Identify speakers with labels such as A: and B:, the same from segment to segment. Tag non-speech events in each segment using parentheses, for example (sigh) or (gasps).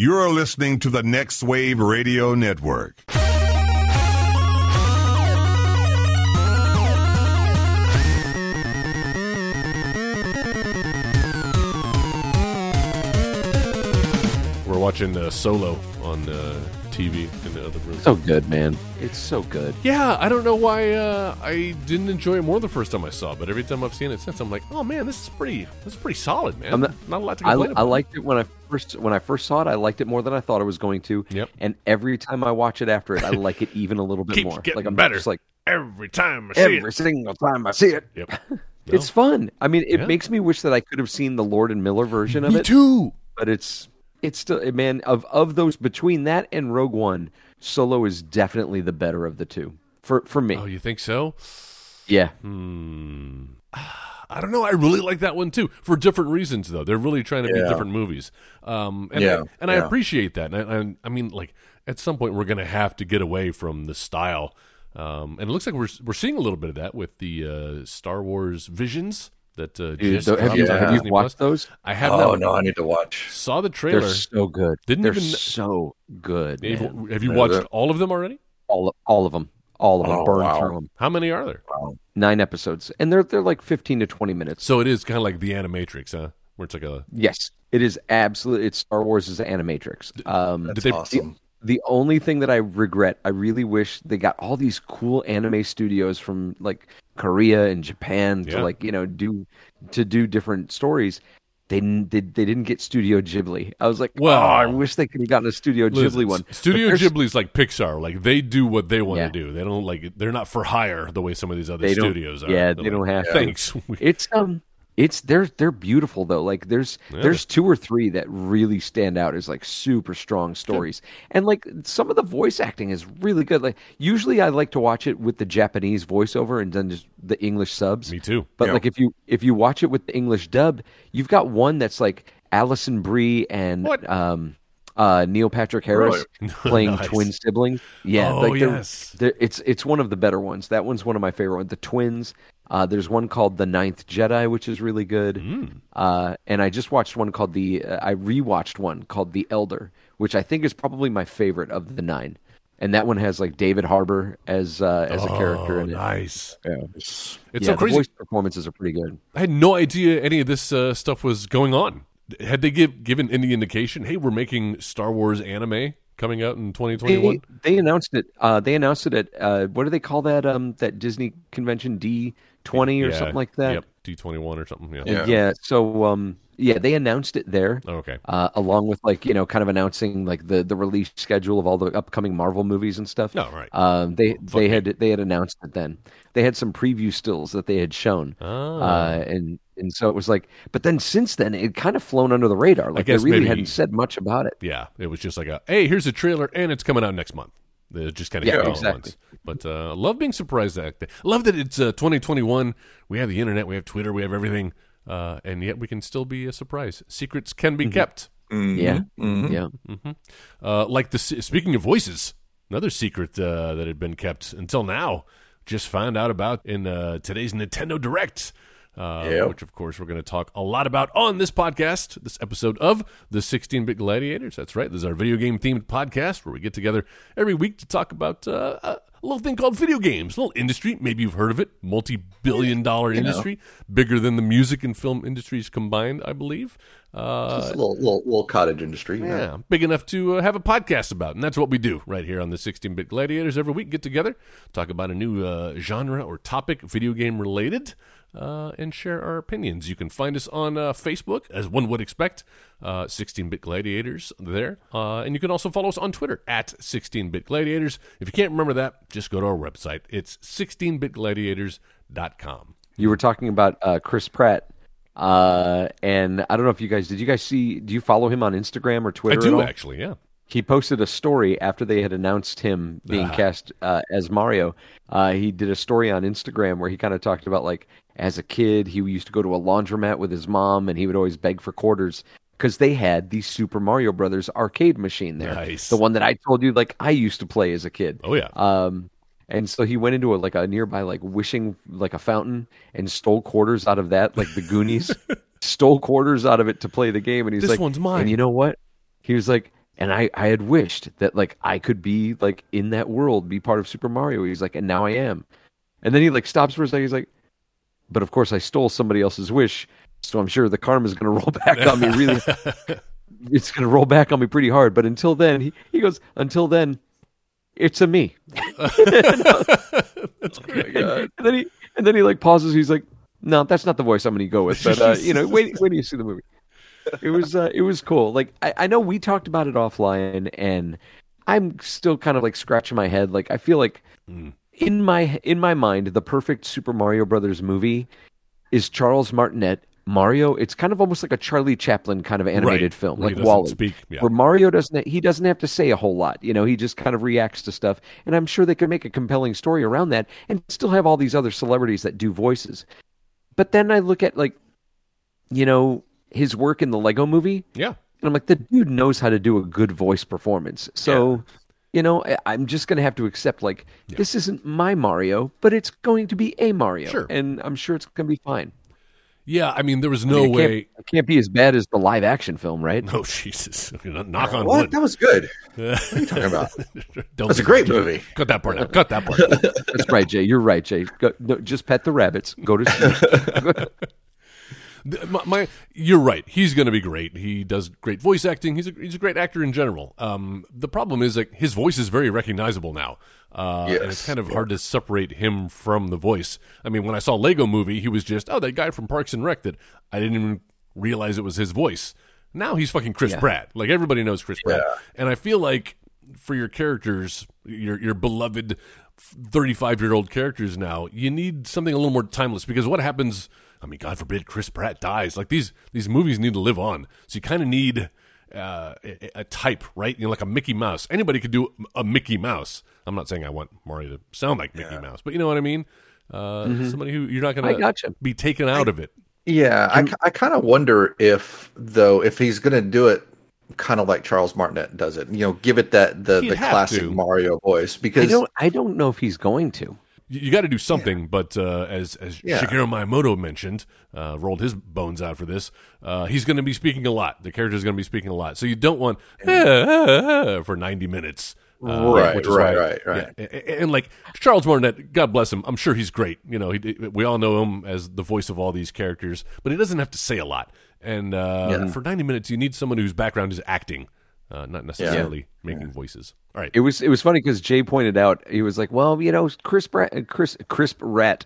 A: You're listening to the Next Wave Radio Network.
B: We're watching uh, Solo on uh, TV in the other room.
C: So good, man. It's so good.
B: Yeah, I don't know why uh, I didn't enjoy it more the first time I saw it, but every time I've seen it since, I'm like, oh man, this is pretty, this is pretty solid, man.
C: I'm
B: not,
C: not-
B: a lot to
C: I,
B: complain
C: I
B: about.
C: liked it when I first when I first saw it. I liked it more than I thought I was going to.
B: Yep.
C: And every time I watch it after it, I (laughs) like it even a little bit
B: Keeps
C: more. like I'm
B: better
C: just like
B: every time I see
C: every
B: it.
C: single time I see it.
B: Yep. (laughs)
C: It's fun. I mean, it
B: Yeah.
C: makes me wish that I could have seen the Lord and Miller version of
B: Me
C: it.
B: too.
C: But it's it's still man of of those between that and Rogue One, Solo is definitely the better of the two for for me.
B: Oh, you think so?
C: yeah.
B: Hmm. (sighs) (sighs) I don't know. I really like that one too for different reasons, though. They're really trying to be different movies, um, and
D: Yeah,
B: I, and I appreciate that. And I, I, I mean, like at some point, we're going to have to get away from the style, um, and it looks like we're we're seeing a little bit of that with the uh, Star Wars Visions that uh,
C: Dude,
B: just
C: have you, have you watched
B: Plus.
C: those?
B: I have
D: Oh no, I need to watch.
B: Saw the
C: They're
B: trailer.
C: so good.
B: Didn't
C: They're
B: even-
C: so good.
B: Have have you watched all of them already?
C: All all of them. All of them.
D: Oh,
C: Burn
D: wow.
C: through them.
B: How many are there?
C: Nine episodes, and they're they're like fifteen to twenty minutes.
B: So it is kind of like the Animatrix, huh? Where it's like a
C: Yes, it is absolutely. It's Star Wars is Animatrix. Um,
D: That's
B: they-
D: awesome.
C: the only thing that I regret, I really wish they got all these cool anime studios from like Korea and Japan
B: Yeah.
C: to like you know do to do different stories. They didn't, they, they didn't get Studio Ghibli. I was like,
B: Well-
C: oh, I wish they could have gotten a Studio
B: Listen,
C: Ghibli one.
B: Studio Ghibli's like Pixar. Like they do what they want
C: Yeah.
B: to do. They don't like they're not for hire the way some of these other studios are.
C: yeah,
B: They're
C: they don't have to.
B: Thanks. We- (laughs)
C: It's um, it's they're they're beautiful though. Like there's
B: Yeah.
C: there's two or three that really stand out as like super strong stories, and like some of the voice acting is really good. Like usually I like to watch it with the Japanese voiceover and then just the English subs.
B: Me too.
C: But
D: Yeah.
C: like if you if you watch it with the English dub, you've got one that's like Alison Brie and
B: What?
C: um uh Neil Patrick Harris
B: Really? (laughs) (laughs)
C: playing
B: Nice.
C: twin siblings. Yeah,
B: Oh,
C: like they're-
B: yes.
C: they're- it's it's one of the better ones. That one's one of my favorite ones. The twins. Uh, there's one called The Ninth Jedi, which is really good.
B: Mm.
C: Uh, and I just watched one called the. Uh, I rewatched one called The Elder, which I think is probably my favorite of the nine. And that one has like David Harbour as uh, as a character
B: Oh,
C: it.
B: nice.
C: Yeah.
B: It's
C: yeah,
B: so
C: the
B: crazy.
C: voice performances are pretty good.
B: I had no idea any of this uh, stuff was going on. Had they give, given any indication? Hey, we're making Star Wars anime coming out in 2021.
C: They, they announced it. Uh, they announced it at uh, what do they call that? Um, that Disney convention D twenty or
B: Yeah,
C: something like that.
B: Yep, D21 or something. Yeah.
D: Yeah.
C: Yeah. So um, yeah, they announced it there.
B: Oh, okay.
C: uh, along with like you know kind of announcing like the the release schedule of all the upcoming Marvel movies and stuff.
B: No, right.
C: Um, they
B: Fuck
C: they
B: me.
C: had they had announced it then. They had some preview stills that they had shown,
B: Oh.
C: uh, and and so it was like. But then since then, it kind of flown under the radar. Like they
B: guess
C: really
B: maybe-
C: hadn't said much about it.
B: Yeah, it was just like a hey, here's a trailer, and it's coming out next month. It just kind of
C: Yeah, exactly.
B: at. But uh, love being surprised that love that it's uh, 2021. We have the internet, we have Twitter, we have everything, uh, and yet we can still be a surprise. Secrets can
C: Mm-hmm.
B: be kept.
C: Yeah,
D: Mhm.
C: yeah.
B: Uh, like the speaking of voices, another secret uh, that had been kept until now. Just found out about in uh, today's Nintendo Direct. Uh,
D: Yep.
B: Which, of course, we're going to talk a lot about on this podcast, this episode of the 16 Bit Gladiators. That's right. This is our video game themed podcast where we get together every week to talk about uh, a little thing called video games, a little industry. Maybe you've heard of it. Multi billion dollar industry, bigger than the music and film industries combined, I believe. Uh,
D: Just a little, little, little cottage industry. know?
B: yeah, big enough to uh, have a podcast about, and that's what we do right here on the 16-bit Gladiators. Every week, get together, talk about a new uh, genre or topic, video game related, uh, and share our opinions. You can find us on uh, Facebook, as one would expect, uh, 16-bit Gladiators there, uh, and you can also follow us on Twitter at 16-bit Gladiators. If you can't remember that, just go to our website. It's 16bitgladiators.com.
C: You were talking about uh, Chris Pratt, uh, and I don't know if you guys did. You guys see? Do you follow him on Instagram or
B: I
C: Twitter? at
B: do
C: all?
B: actually, yeah.
C: he posted a story after they had announced him being
B: Ah.
C: cast uh, as Mario. Uh, he did a story on Instagram where he kind of talked about like as a kid he used to go to a laundromat with his mom and he would always beg for quarters because they had the Super Mario Brothers arcade machine there,
B: Nice.
C: the one that I told you like I used to play as a kid.
B: Oh yeah.
C: Um, and so he went into a like a nearby like wishing like a fountain and stole quarters out of that, like the Goonies, (laughs) stole quarters out of it to play the game. And he's
B: This
C: like,
B: one's mine.
C: And you know what? He was like, and I I had wished that like I could be like in that world, be part of Super Mario. He's like, and now I am. And then he like stops for a second. He's like, but of course I stole somebody else's wish, so I'm sure the karma's going to roll (laughs) back on me. Really, (laughs) it's going to roll back on me pretty hard. But until then, he, he goes, until then, it's a me. (laughs)
B: That's great.
C: and then he and then he like pauses. He's like, "No, that's not the voice I'm going to go with." But uh, you know, wait, wait till you see the movie. It was uh, it was cool. Like I, I know we talked about it offline, and I'm still kind of like scratching my head. Like I feel like
B: Mm.
C: In my in my mind, the perfect Super Mario Brothers movie is Charles Martinet. Mario, it's kind of almost like a Charlie Chaplin kind of animated
B: Right,
C: film,
B: where
C: like Wally,
B: speak, yeah.
C: where Mario doesn't he doesn't have to say a whole lot. You know, he just kind of reacts to stuff, and I'm sure they could make a compelling story around that, and still have all these other celebrities that do voices. But then I look at like, you know, his work in the Lego Movie,
B: Yeah.
C: and I'm like, the dude knows how to do a good voice performance. So, you know, I, I'm just going to have to accept, like, this isn't my Mario, but it's going to be a Mario.
B: Sure.
C: And I'm sure it's going to be fine.
B: Yeah. I mean, there was
C: I
B: no
C: mean, it
B: way.
C: Can't, it can't be as bad as the live action film, right? (laughs)
B: Oh Jesus! (laughs) Knock on
D: What?
B: wood.
D: That was good. What are you talking about? (laughs) That's a great
B: that.
D: movie.
B: Cut that part out. Cut that part. out.
C: That's right, Jay. You're right, Jay. Go, no, just pet the rabbits. Go to sleep.
B: My, my- you're right. He's going to be great. He does great voice acting. He's a, he's a great actor in general. Um, the problem is like his voice is very recognizable now, uh, and it's kind of hard to separate him from the voice. I mean, when I saw Lego Movie, he was just oh that guy from Parks and Rec that I didn't even realize it was his voice. Now he's fucking Chris Pratt. Like everybody knows Chris Pratt, and I feel like for your characters, your your beloved 35 year old characters now, you need something a little more timeless because what happens? I mean, God forbid Chris Pratt dies. Like these these movies need to live on, so you kind of need uh, a, a type, right? You know, like a Mickey Mouse. Anybody could do a Mickey Mouse. I'm not saying I want Mario to sound like Mickey Mouse, but you know what I mean. Uh, Somebody who you're not
C: I
B: going to
C: gotcha.
B: be taken out of it.
D: Yeah, I, I kind of wonder if though if he's going to do it kind of like Charles Martinet does it, you know, give it that the,
B: He'd
D: the classic
B: to.
D: Mario voice
C: I
D: because
C: don't. I don't know if he's going to.
B: You, you got to do something, but uh, as as
D: Yeah.
B: Shigeru Miyamoto mentioned, uh, rolled his bones out for this. Uh, he's going to be speaking a lot. The character is going to be speaking a lot, so you don't want for ninety minutes. Uh,
D: Right, right,
B: why-
D: right, right.
B: yeah. And, and like Charles Martinet, God bless him. I'm sure he's great. You know, he, we all know him as the voice of all these characters, but he doesn't have to say a lot. And uh, for ninety minutes, you need someone whose background is acting, uh, not necessarily making voices. All right,
C: It was. It was funny because Jay pointed out. He was like, "Well, you know, Chris Pratt, (laughs) Chris, Crisp Rat,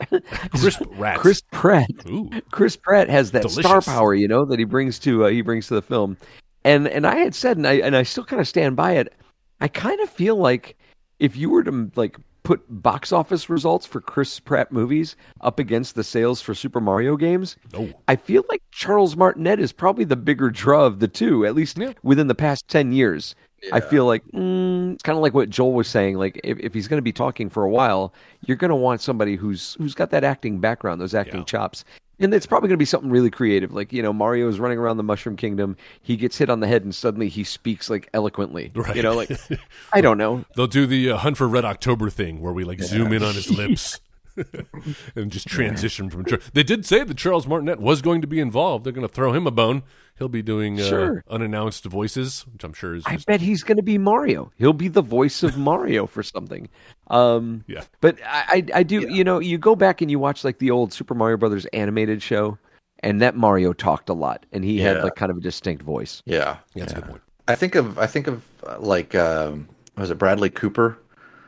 B: Crisp Rat.
C: Chris Pratt,
B: Ooh.
C: Chris Pratt has that star power, you know, that he brings to uh, he brings to the film." And and I had said, and I and I still kind of stand by it. I kind of feel like if you were to like put box office results for Chris Pratt movies up against the sales for Super Mario games,
B: Oh.
C: I feel like Charles Martinet is probably the bigger draw of the two, at least within the past 10 years. I feel like mm, it's kind of like what Joel was saying. Like if, if he's going to be talking for a while, you're going to want somebody who's who's got that acting background, those acting
B: Yeah.
C: chops, and it's probably going to be something really creative. Like you know, Mario is running around the Mushroom Kingdom, he gets hit on the head, and suddenly he speaks like eloquently.
B: Right.
C: You know, like (laughs) I don't know.
B: They'll do the uh, Hunt for Red October thing where we like zoom in on his lips (laughs) (laughs) and just transition from. Char- They did say that Charles Martinet was going to be involved. They're going to throw him a bone. He'll be doing uh,
C: Sure.
B: unannounced voices, which I'm sure is
C: I bet he's going to be Mario. He'll be the voice of Mario for something. Um,
B: Yeah.
C: But I, I, I do, you know, you go back and you watch like the old Super Mario Brothers animated show, and that Mario talked a lot, and he had like kind of a distinct voice.
D: yeah,
B: yeah, that's a good point.
D: I think of I think of uh, like um, was it Bradley Cooper?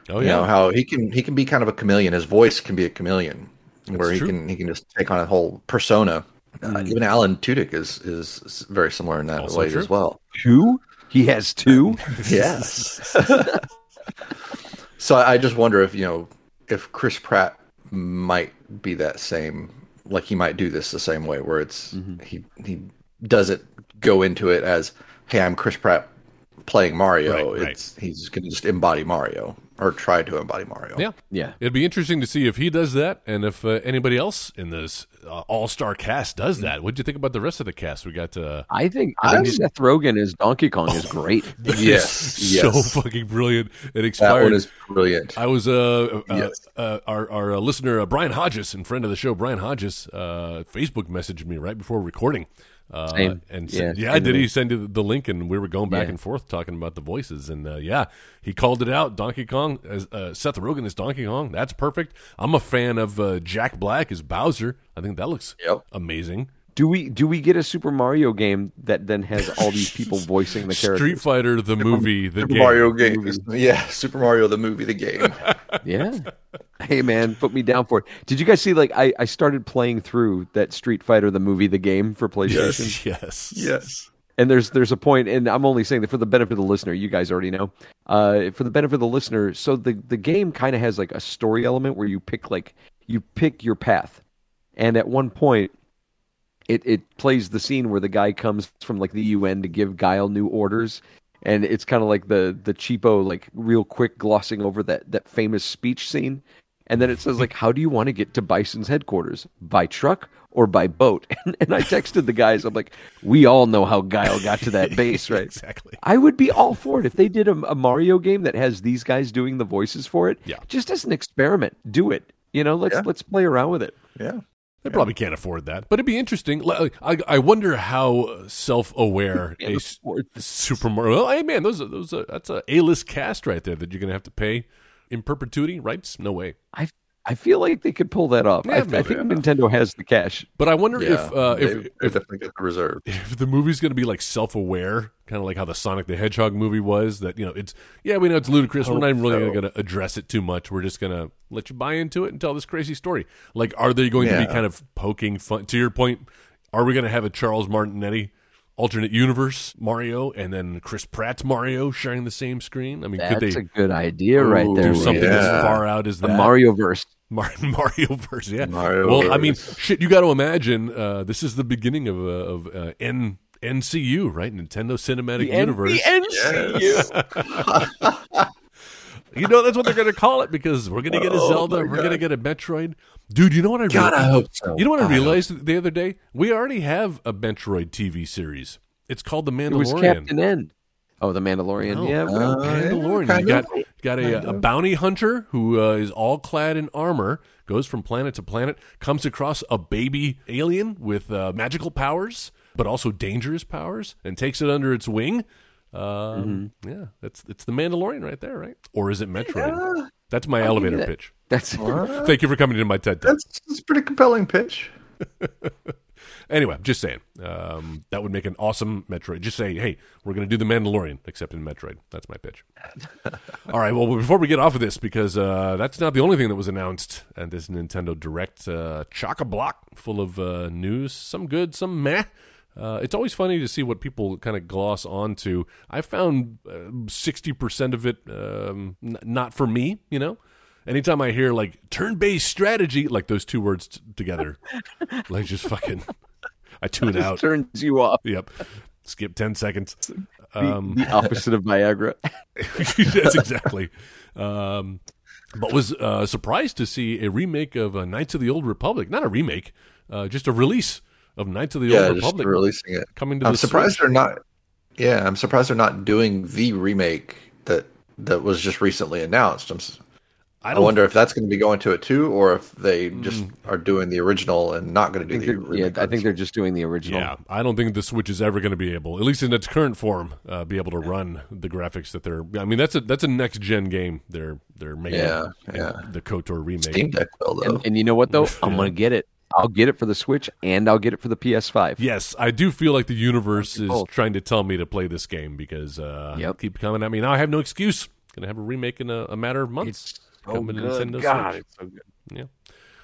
B: Oh
D: You
B: yeah,
D: know how he can he can be kind of a chameleon. His voice can be a chameleon, where he
B: true.
D: can he can just take on a whole persona. Uh, even Alan Tudyk is is very similar in that
B: Also
D: way
B: true.
D: as well.
C: Two? He has two. (laughs)
D: Yes. (laughs) (laughs) so I just wonder if you know if Chris Pratt might be that same, like he might do this the same way, where it's
B: Mm-hmm.
D: he he doesn't go into it as, hey, I'm Chris Pratt playing Mario.
B: Right, right.
D: it's he's going to just embody Mario or try to embody Mario.
B: yeah.
C: yeah.
B: It'd be interesting to see if he does that, and if uh, anybody else in this uh, all-star cast does that. What do you think about the rest of the cast? We got uh,
C: I think, I think Seth Rogen as Donkey Kong is great. (laughs)
D: Yes,
B: so
D: yes.
B: fucking brilliant. It
D: That one is brilliant.
B: I was uh, uh,
D: Yes.
B: uh our our uh, listener uh, Brian Hodges and friend of the show Brian Hodges uh Facebook messaged me right before recording Uh,
C: Same.
B: And
C: Yeah,
B: yeah, yeah
C: same
B: did he send you the link? And we were going back
C: Yeah.
B: and forth talking about the voices. And uh, yeah, he called it out. Donkey Kong, as uh, Seth Rogen is Donkey Kong. That's perfect. I'm a fan of uh, Jack Black as Bowser. I think that looks
D: Yep.
B: amazing.
C: Do we do we get a Super Mario game that then has all these people (laughs) voicing the characters?
B: Street Fighter, the movie, the
D: Super
B: game.
D: Mario game. (laughs) Yeah, Super Mario the movie, the game. (laughs)
C: Yeah. Hey man, put me down for it. Did you guys see like I, I started playing through that Street Fighter the movie the game for PlayStation?
B: Yes.
D: yes.
C: And there's there's a point, and I'm only saying that for the benefit of the listener. You guys already know. Uh, for the benefit of the listener, so the the game kind of has like a story element where you pick like you pick your path, and at one point, it it plays the scene where the guy comes from like the UN to give Guile new orders, and it's kind of like the the cheapo like real quick glossing over that that famous speech scene, and then it says like, "How do you want to get to Bison's headquarters? By truck or by boat?" (laughs) And, and I texted the guys, I'm like, "We all know how Guile got to that (laughs) base, right?"
B: Exactly.
C: I would be all for it if they did a, a Mario game that has these guys doing the voices for it.
B: Yeah.
C: just as an experiment, do it. You know, let's
D: Yeah.
C: let's play around with it.
D: Yeah.
B: They probably can't afford that, but it'd be interesting. Like, I, I wonder how self-aware (laughs) a Super Mario. Well, hey man, those are, those are, that's a A-list cast right there that you're gonna have to pay in perpetuity rights. No way.
C: I I feel like they could pull that off.
B: Yeah,
C: I, I
B: maybe,
C: think Nintendo has the cash.
B: But I wonder
D: Yeah.
B: if uh,
D: they,
B: if
D: they
B: if,
D: definitely get the reserve. (laughs)
B: if the movie's going to be like self-aware, kind of like how the Sonic the Hedgehog movie was. That you know, it's yeah, we know it's ludicrous. We're not even really
D: so.
B: going to address it too much. We're just going to let you buy into it and tell this crazy story. Like, are they going to be kind of poking fun? To your point, are we going to have a Charles Martinetti? Alternate universe Mario and then Chris Pratt's Mario sharing the same screen. I mean,
C: That's
B: could they
C: a good idea right there.
B: do something
C: man.
B: as far out as
C: The
B: that?
C: Mario verse.
B: Mar- (laughs) Mario verse, yeah.
D: Mario
B: well, I mean, shit. You got to imagine uh, this is the beginning of uh, of uh, N- NCU, right? Nintendo Cinematic Universe. The NCU. (laughs) you know that's what they're going to call it because we're going to get a
D: Oh,
B: Zelda,
D: my
B: we're going to get a Metroid. Dude, you know what I
D: God, I
B: realized?
D: hope so.
B: You know what I
D: God, hope
B: realized the other day? We already have a Metroid TV series. It's called The
C: It was
B: Mandalorian.
C: Captain N. Oh, the Mandalorian.
B: No.
C: Yeah.
D: Uh,
B: Mandalorian.
D: yeah,
B: you got
D: kind
B: got a, a bounty hunter who uh, is all clad in armor, goes from planet to planet, comes across a baby alien with uh, magical powers, but also dangerous powers, and takes it under its wing. Um, Yeah, that's it's the Mandalorian right there, right? Or is it Metroid? That's my elevator
C: that.
B: pitch.
C: that's
B: Thank you for coming to my TED Talk.
D: That's, that's a pretty compelling pitch. (laughs)
B: Anyway, just saying. Um, that would make an awesome Metroid. Just say, hey, we're going to do the Mandalorian, except in Metroid. That's my pitch. (laughs) All right. Well, before we get off of this, because uh, that's not the only thing that was announced at this Nintendo Direct, uh, chock a block full of uh, news. Some good, some meh. Uh, it's always funny to see what people kind of gloss onto. I found sixty percent of it um, n- not for me. You know, anytime I hear like turn-based strategy, like those two words t- together, like just fucking, I tune (laughs) out.
C: turns you off.
B: Yep. Skip 10 seconds. Um,
C: The opposite of Viagra. (laughs) (laughs)
B: that's exactly. Um, but was uh, surprised to see a remake of uh, Knights of the Old Republic. Not a remake, uh, just a release of Knights of the
D: Yeah,
B: Old
D: just
B: Republic
D: releasing it.
B: coming to
D: I'm
B: the
D: surprised
B: Switch.
D: they're not. Yeah, I'm surprised they're not doing the remake that that was just recently announced. I'm, s-
B: I
D: I
B: don't
D: wonder if that's going to be going to it too, or if they just are doing the original and not going to do
C: think
D: the
C: yeah,
D: remake.
C: I think they're just doing the original.
B: Yeah, I don't think the Switch is ever going to be able, at least in its current form, uh, be able to run the graphics that they're. I mean, that's a that's a next gen game. They're they're making.
D: Yeah,
B: in
D: yeah.
B: The Kotor remake.
D: Steam Deck will though.
C: And, and you know what though? I'm gonna get it. I'll get it for the Switch and I'll get it for the PS5.
B: Yes, I do feel like the universe is
C: both.
B: trying to tell me to play this game because uh,
C: Yep.
B: keep coming at me. Now I have no excuse. Gonna have a remake in a, a matter of months.
C: Oh,
B: coming to
C: good
B: Nintendo
C: God,
B: Switch.
C: it's so good.
B: Yeah.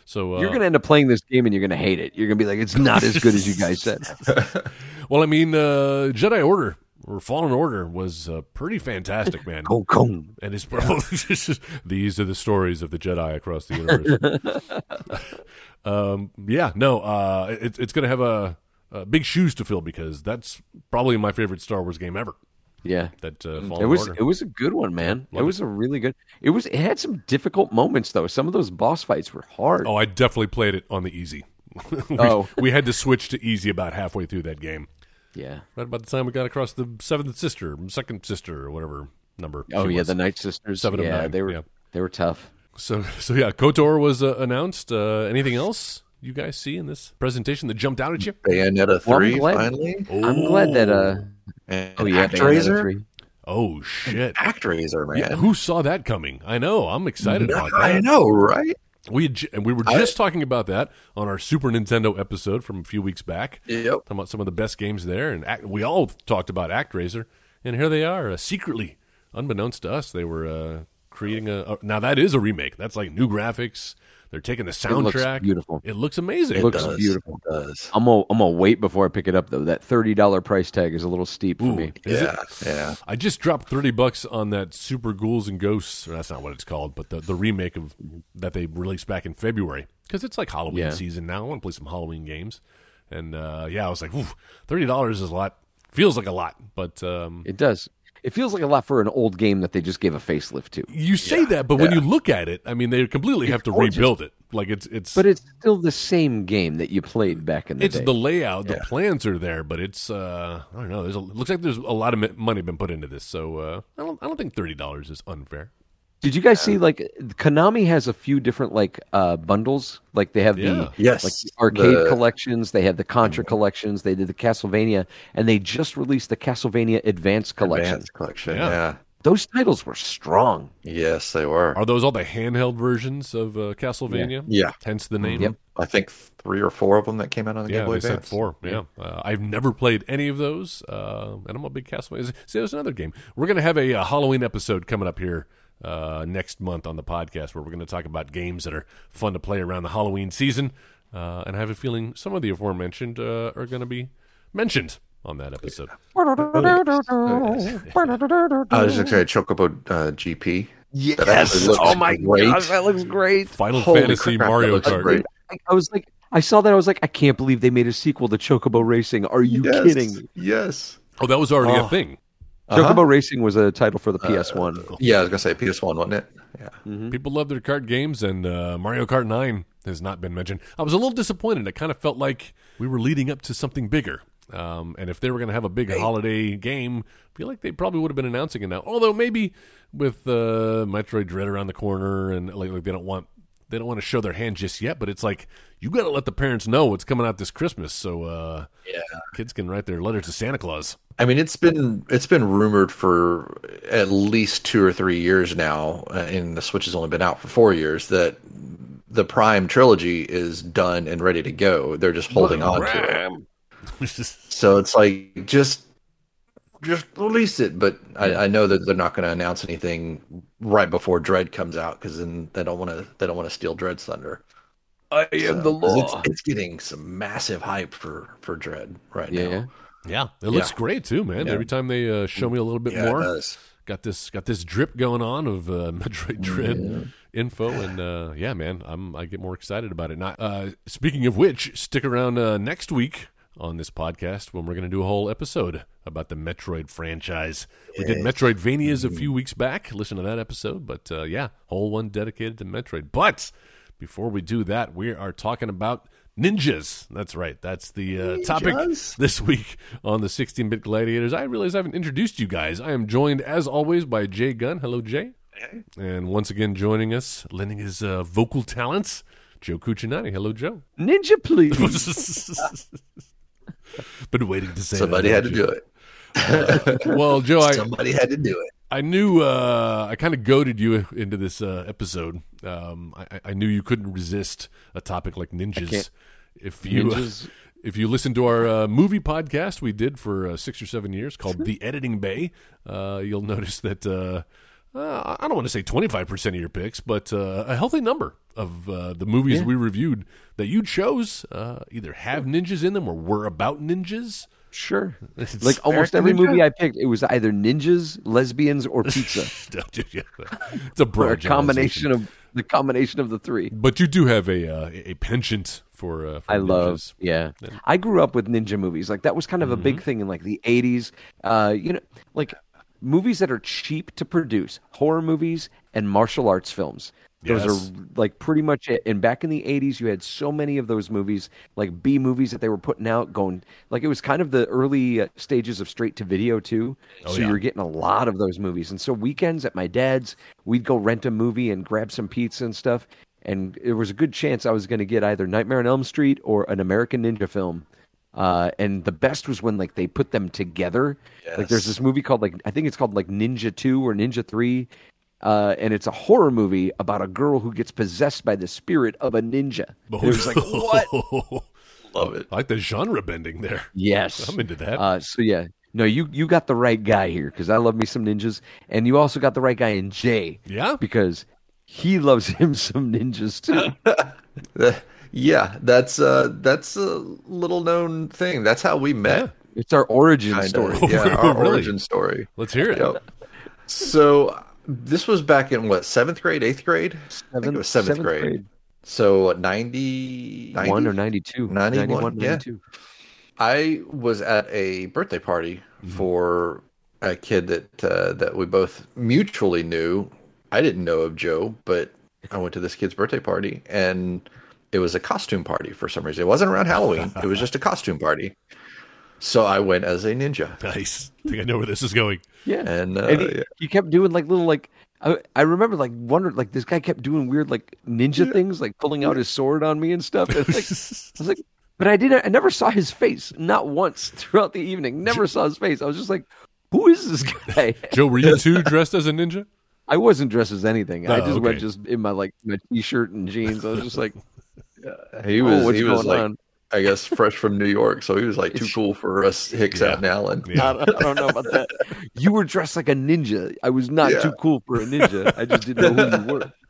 B: So uh,
C: You're gonna end up playing this game and you're gonna hate it. You're gonna be like, it's not as good as you guys said. (laughs)
B: well, I mean, uh, Jedi Order or Fallen Order was uh, pretty fantastic, man.
C: Kong Kong.
B: And it's probably (laughs) these are the stories of the Jedi across the universe. (laughs) um, yeah, no, uh, it, it's going to have a, a big shoes to fill because that's probably my favorite Star Wars game ever.
C: Yeah.
B: That uh, Fallen
C: It was
B: Order.
C: it was a good one, man.
B: Love
C: it was a really good. It was it had some difficult moments though. Some of those boss fights were hard.
B: Oh, I definitely played it on the easy. (laughs) we,
C: Oh.
B: we had to switch to easy about halfway through that game.
C: Yeah.
B: Right about the time we got across the seventh sister, second sister, or whatever number.
C: Oh yeah,
B: was.
C: the Night Sisters.
B: Seven of
C: yeah,
B: nine,
C: they were
B: yeah.
C: they were tough.
B: So, (laughs) so yeah, Kotor was uh, announced. Uh, anything else? You guys see in this presentation that jumped out at you?
D: Bayonetta
C: Well, I'm
D: three
C: glad-
D: finally.
C: I'm glad that uh
D: And
C: oh yeah,
D: Actraiser.
C: Bayonetta 3.
B: Oh shit!
D: Actraiser, man.
B: Yeah, who saw that coming? I know. I'm excited (laughs) about that.
D: I know, right?
B: We had, and we were
D: I-
B: just talking about that on our Super Nintendo episode from a few weeks back.
D: Yep.
B: Talking about some of the best games there, and act, we all talked about ActRaiser, and here they are, uh, secretly, unbeknownst to us, they were uh, creating a, a. Now that is a remake. That's like new graphics. They're taking the
C: It looks
B: soundtrack.
C: beautiful.
B: It looks amazing.
C: It looks
D: does.
C: beautiful.
D: It does.
C: I'm gonna I'm gonna wait before I pick it up though. That thirty dollar price tag is a little steep for
B: Ooh,
C: me.
B: is it?
D: yeah, yeah.
B: I just dropped thirty bucks on that Super Ghouls and Ghosts. Or that's not what it's called, but the the remake of that they released back in February because it's like Halloween
C: Yeah.
B: season now. I want to play some Halloween games, and uh, yeah, I was like, thirty dollars is a lot. Feels like a lot, but um,
C: It does. It feels like a lot for an old game that they just gave a facelift to.
B: you say that, but when you look at it, I mean, they completely have to
C: gorgeous.
B: rebuild it. Like it's it's
C: But it's still the same game that you played back in the
B: it's
C: day.
B: It's the layout, the plans are there, but it's uh, I don't know. There's a, looks like there's a lot of money been put into this, so uh, I don't I don't think thirty dollars is unfair.
C: Did you guys see like Konami has a few different like uh bundles? Like they have
B: Yeah.
C: the
D: Yes,
C: like the arcade
D: the-
C: collections, they have the Contra collections, they did the Castlevania, and they just released the Castlevania Advanced collection.
D: Advanced collection.
B: Yeah.
D: Yeah.
C: Those titles were strong.
D: Yes, they were.
B: Are those all the handheld versions of uh, Castlevania?
D: Yeah.
B: Hence the name.
C: Yep.
D: I think three or four of them that came out on the
B: Yeah,
D: Game Boy
B: they said
D: Advance.
B: four. Yeah, Uh, I've never played any of those, uh, and I'm a big Castlevania. See, there's another game. We're going to have a, uh Halloween episode coming up here uh, next month on the podcast, where we're going to talk about games that are fun to play around the Halloween season. Uh, and I have a feeling some of the aforementioned uh, are going to be mentioned on that episode.
D: I was just going to Chocobo uh, GP.
C: Yes.
D: That
C: Oh my
D: great.
C: gosh, that looks great.
B: Final
D: Holy
B: Fantasy
D: crap,
B: Mario Kart.
D: great.
C: I, I was like, I saw that. I was like, I can't believe they made a sequel to Chocobo Racing. Are you
D: Yes,
C: kidding? me?
D: Yes.
B: Oh, that was already a
D: Oh.
B: thing.
D: Uh-huh.
C: Chocobo Racing was a title for the PS1.
D: Yeah, I was going to say PS1, wasn't it? Yeah.
B: People love their kart games, and uh, Mario Kart 9 has not been mentioned. I was a little disappointed. It kind of felt like we were leading up to something bigger. Um, and if they were going to have a big holiday game, I feel like they probably would have been announcing it now. Although maybe with uh, Metroid Dread around the corner, and like, like they don't want they don't want to show their hand just yet. But it's like you got to let the parents know what's coming out this Christmas, so uh,
D: Yeah.
B: kids can write their letters to Santa Claus.
D: I mean, it's been it's been rumored for at least two or three years now, uh, and the Switch has only been out for four years. That the Prime trilogy is done and ready to go. They're just holding on to it. (laughs) So it's like just just release it. But I, I know that they're not going to announce anything right before Dread comes out because then they don't want to they don't want to steal Dread's thunder.
C: I
D: So, 'cause It's, it's getting some massive hype for for Dread right
C: Yeah,
D: now.
C: yeah.
B: yeah, it looks
D: Yeah.
B: great too, man.
D: Yeah.
B: Every time they uh, show me a little bit
D: Yeah, it
B: more,
D: does.
B: got this got this drip going on of uh, (laughs) Metroid Dread info, and uh, yeah, man, I'm I get more excited about it. Not uh, speaking of which, stick around uh, next week on this podcast when we're going to do a whole episode about the Metroid franchise. We did Metroidvanias a few weeks back. Listen to that episode, but uh, yeah, whole one dedicated to Metroid. But before we do that, we are talking about. Ninjas. That's right. That's the uh, topic this week on the 16 bit gladiators. I realize I haven't introduced you guys. I am joined, as always, by Jay Gunn. Hello, Jay. And once again, joining us, lending his uh, vocal talents, Joe Cuccinani. Hello, Joe.
C: Ninja, please. (laughs) (laughs)
B: Been waiting to say
D: Somebody
B: that,
D: had to do it.
B: it. (laughs) Well, Joe, I,
D: Somebody had to do it.
B: I knew uh, I kind of goaded you into this uh, episode. Um, I, I knew you couldn't resist a topic like ninjas. If you
C: Ninjas. (laughs)
B: if you listen to our uh, movie podcast we did for uh, six or seven years called The Editing Bay, uh, you'll notice that uh, I don't want to say twenty five percent of your picks, but uh, a healthy number of uh, the movies
C: Yeah.
B: we reviewed that you chose uh, either have ninjas in them or were about ninjas.
C: Sure.
B: It's-
C: Like almost every
D: Ninja?
C: movie I picked, it was either ninjas, lesbians, or pizza. (laughs)
B: it's a broad
C: a combination of the combination of the three.
B: But you do have a uh, a penchant for. Uh, for
C: I love,
B: ninjas.
C: yeah. I grew up with ninja movies. Like that was kind of a
B: Mm-hmm.
C: big thing in like the '80s. Uh, you know, like movies that are cheap to produce, horror movies and martial arts films. Those
B: Yes.
C: are like pretty much it. And back in the '80s, you had so many of those movies, like B movies that they were putting out. Going like it was kind of the early uh, stages of straight to video too.
B: Oh,
C: so
B: yeah.
C: you're getting a lot of those movies. And so weekends at my dad's, we'd go rent a movie and grab some pizza and stuff. and there was a good chance I was going to get either Nightmare on Elm Street or an American Ninja film. Uh, and the best was when like they put them together. Like there's this movie called like I think it's called like Ninja Two or Ninja Three, uh, and it's a horror movie about a girl who gets possessed by the spirit of a ninja. And it was like (laughs) what? (laughs)
D: Love it.
B: I like the genre bending there.
C: Yes,
B: I'm into that.
C: Uh, so yeah, no, you you got the right guy here because I love me some ninjas, and you also got the right guy in Jay
B: yeah.
C: because he loves (laughs) him some ninjas too.
D: Yeah, that's uh that's a little known thing. That's how we met.
C: It's our origin
D: Kinda.
C: story. (laughs)
D: Yeah, (laughs) our
B: Really?
D: origin story.
B: Let's hear it.
D: Yep. So this was back in what seventh grade, eighth grade? I think it was seventh, grade. So what, 90, 90?
C: one or 92,
D: 91,
C: 91,
D: yeah.
C: 92.
D: I was at a birthday party
C: Mm-hmm.
D: for a kid that uh, that we both mutually knew. I didn't know of Joe, but I went to this kid's birthday party and it was a costume party for some reason. It wasn't around Halloween. it was just a costume party. So I went as a ninja.
B: Nice. I think I know where this is going.
C: Yeah,
D: And, uh,
C: and he,
D: yeah.
C: he kept doing like little like I, I remember like wondering like this guy kept doing weird like ninja things like pulling out his sword on me and stuff. And, like, (laughs) I was like, but I didn't. I never saw his face, not once (laughs) throughout the evening. Never saw his face. I was just like, who is this guy? (laughs)
B: Joe, were you too dressed as a ninja?
C: I wasn't dressed as anything. I
B: Oh,
C: just
B: okay.
C: went just in my like my t-shirt and jeans. I was just like,
D: He
C: oh,
D: was
C: what's
D: he was like
C: on?
D: I guess fresh from New York, so he was like too cool for us Hicks
B: Yeah.
D: out in Allen.
B: Yeah.
C: I don't, I don't know about that. You were dressed like a ninja. I was not
D: Yeah.
C: too cool for a ninja. I just didn't know who you were. (laughs)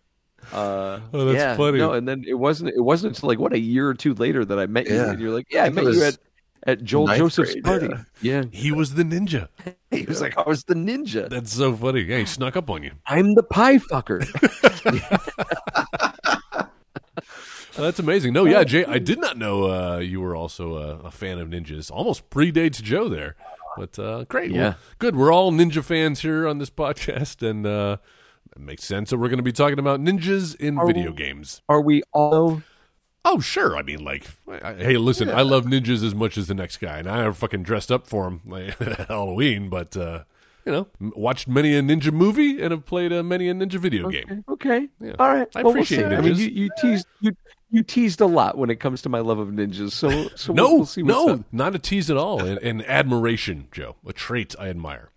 C: Uh,
B: Oh, that's
C: yeah,
B: funny.
C: No, and then it wasn't. It wasn't until like what a year or two later that I met you, and you're like, "Yeah, I,
D: think
C: met you at at Joel Joseph's
D: grade,
C: party."
D: yeah.
C: Yeah.
B: He was the ninja. (laughs)
C: he was like, "I was the ninja.
B: That's so funny. Yeah, he snuck up on you.
C: I'm the pie fucker." (laughs)
B: Oh, that's amazing. No, yeah, Jay, I did not know uh, you were also a, a fan of ninjas. Almost predates Joe there. But uh, great. Well,
C: Yeah.
B: good. We're all ninja fans here on this podcast, and uh, it makes sense that we're going to be talking about ninjas in
C: Are
B: video
C: we-
B: games.
C: Are we all?
B: Oh, sure. I mean, like, I, hey, listen, I love ninjas as much as the next guy, and I fucking dressed up for him like, (laughs) Halloween, but, uh, you know, watched many a ninja movie and have played uh, many a ninja video game.
C: Okay.
B: Yeah.
C: All right.
B: I
C: Well, we'll
B: appreciate
C: see. I mean,
B: ninjas.
C: you, you teased you you teased a lot when it comes to my love of ninjas. So so
B: No,
C: we'll, we'll see what's
B: no,
C: up.
B: not a tease at all. An, an admiration, Joe, a trait I admire.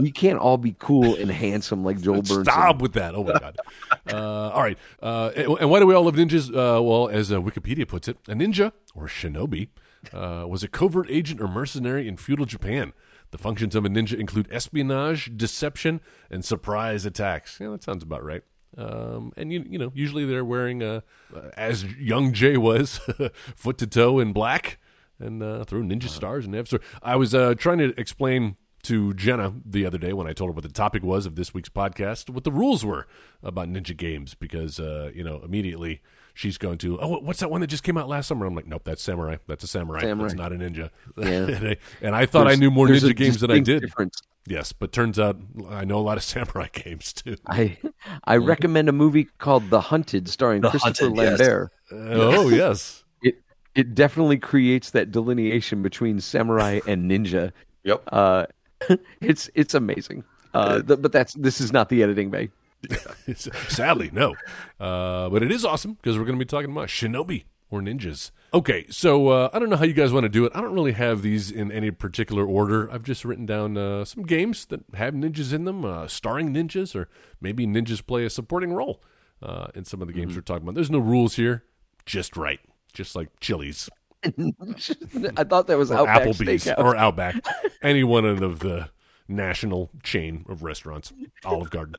C: we can't all be cool and handsome like Joel Burnson. (laughs)
B: Stop with that. Oh my god. Uh, all right. Uh, and, and why do we all love ninjas? Uh, well, as uh, Wikipedia puts it, a ninja or shinobi uh, was a covert agent or mercenary in feudal Japan. The functions of a ninja include espionage, deception, and surprise attacks. Yeah, that sounds about right. Um, and you, you know, usually they're wearing, uh, uh, as young Jay was, (laughs) foot to toe in black, and uh, throw ninja stars and. I was uh, trying to explain to Jenna the other day when I told her what the topic was of this week's podcast, what the rules were about ninja games, because uh, you know immediately she's going to, oh, what's that one that just came out last summer? I'm like, nope, that's samurai. That's a samurai.
C: Samurai.
B: That's not a ninja. (laughs)
C: Yeah.
B: and, I, and I thought I knew more ninja games than I did.
C: Difference.
B: Yes, but turns out I know a lot of (laughs) samurai games too.
C: I I recommend a movie called The Hunted, starring
D: The
C: Christopher
D: Hunted, yes.
C: Lambert.
B: Uh, oh (laughs) yes,
C: It it definitely creates that delineation between samurai and ninja.
D: Yep.
C: Uh, it's it's amazing. Uh, th- but that's this is not the editing bay. (laughs)
B: Sadly, no. Uh, but it is awesome because we're going to be talking about shinobi or ninjas. Okay, so uh, I don't know how you guys want to do it. I don't really have these in any particular order. I've just written down uh, some games that have ninjas in them, uh, starring ninjas, or maybe ninjas play a supporting role uh, in some of the games we're talking about. There's no rules here, just right, just like Chili's (laughs)
C: I thought that was
B: or
C: Outback
B: Applebee's
C: Steakhouse.
B: or Outback, (laughs) any one of the national chain of restaurants, Olive Garden.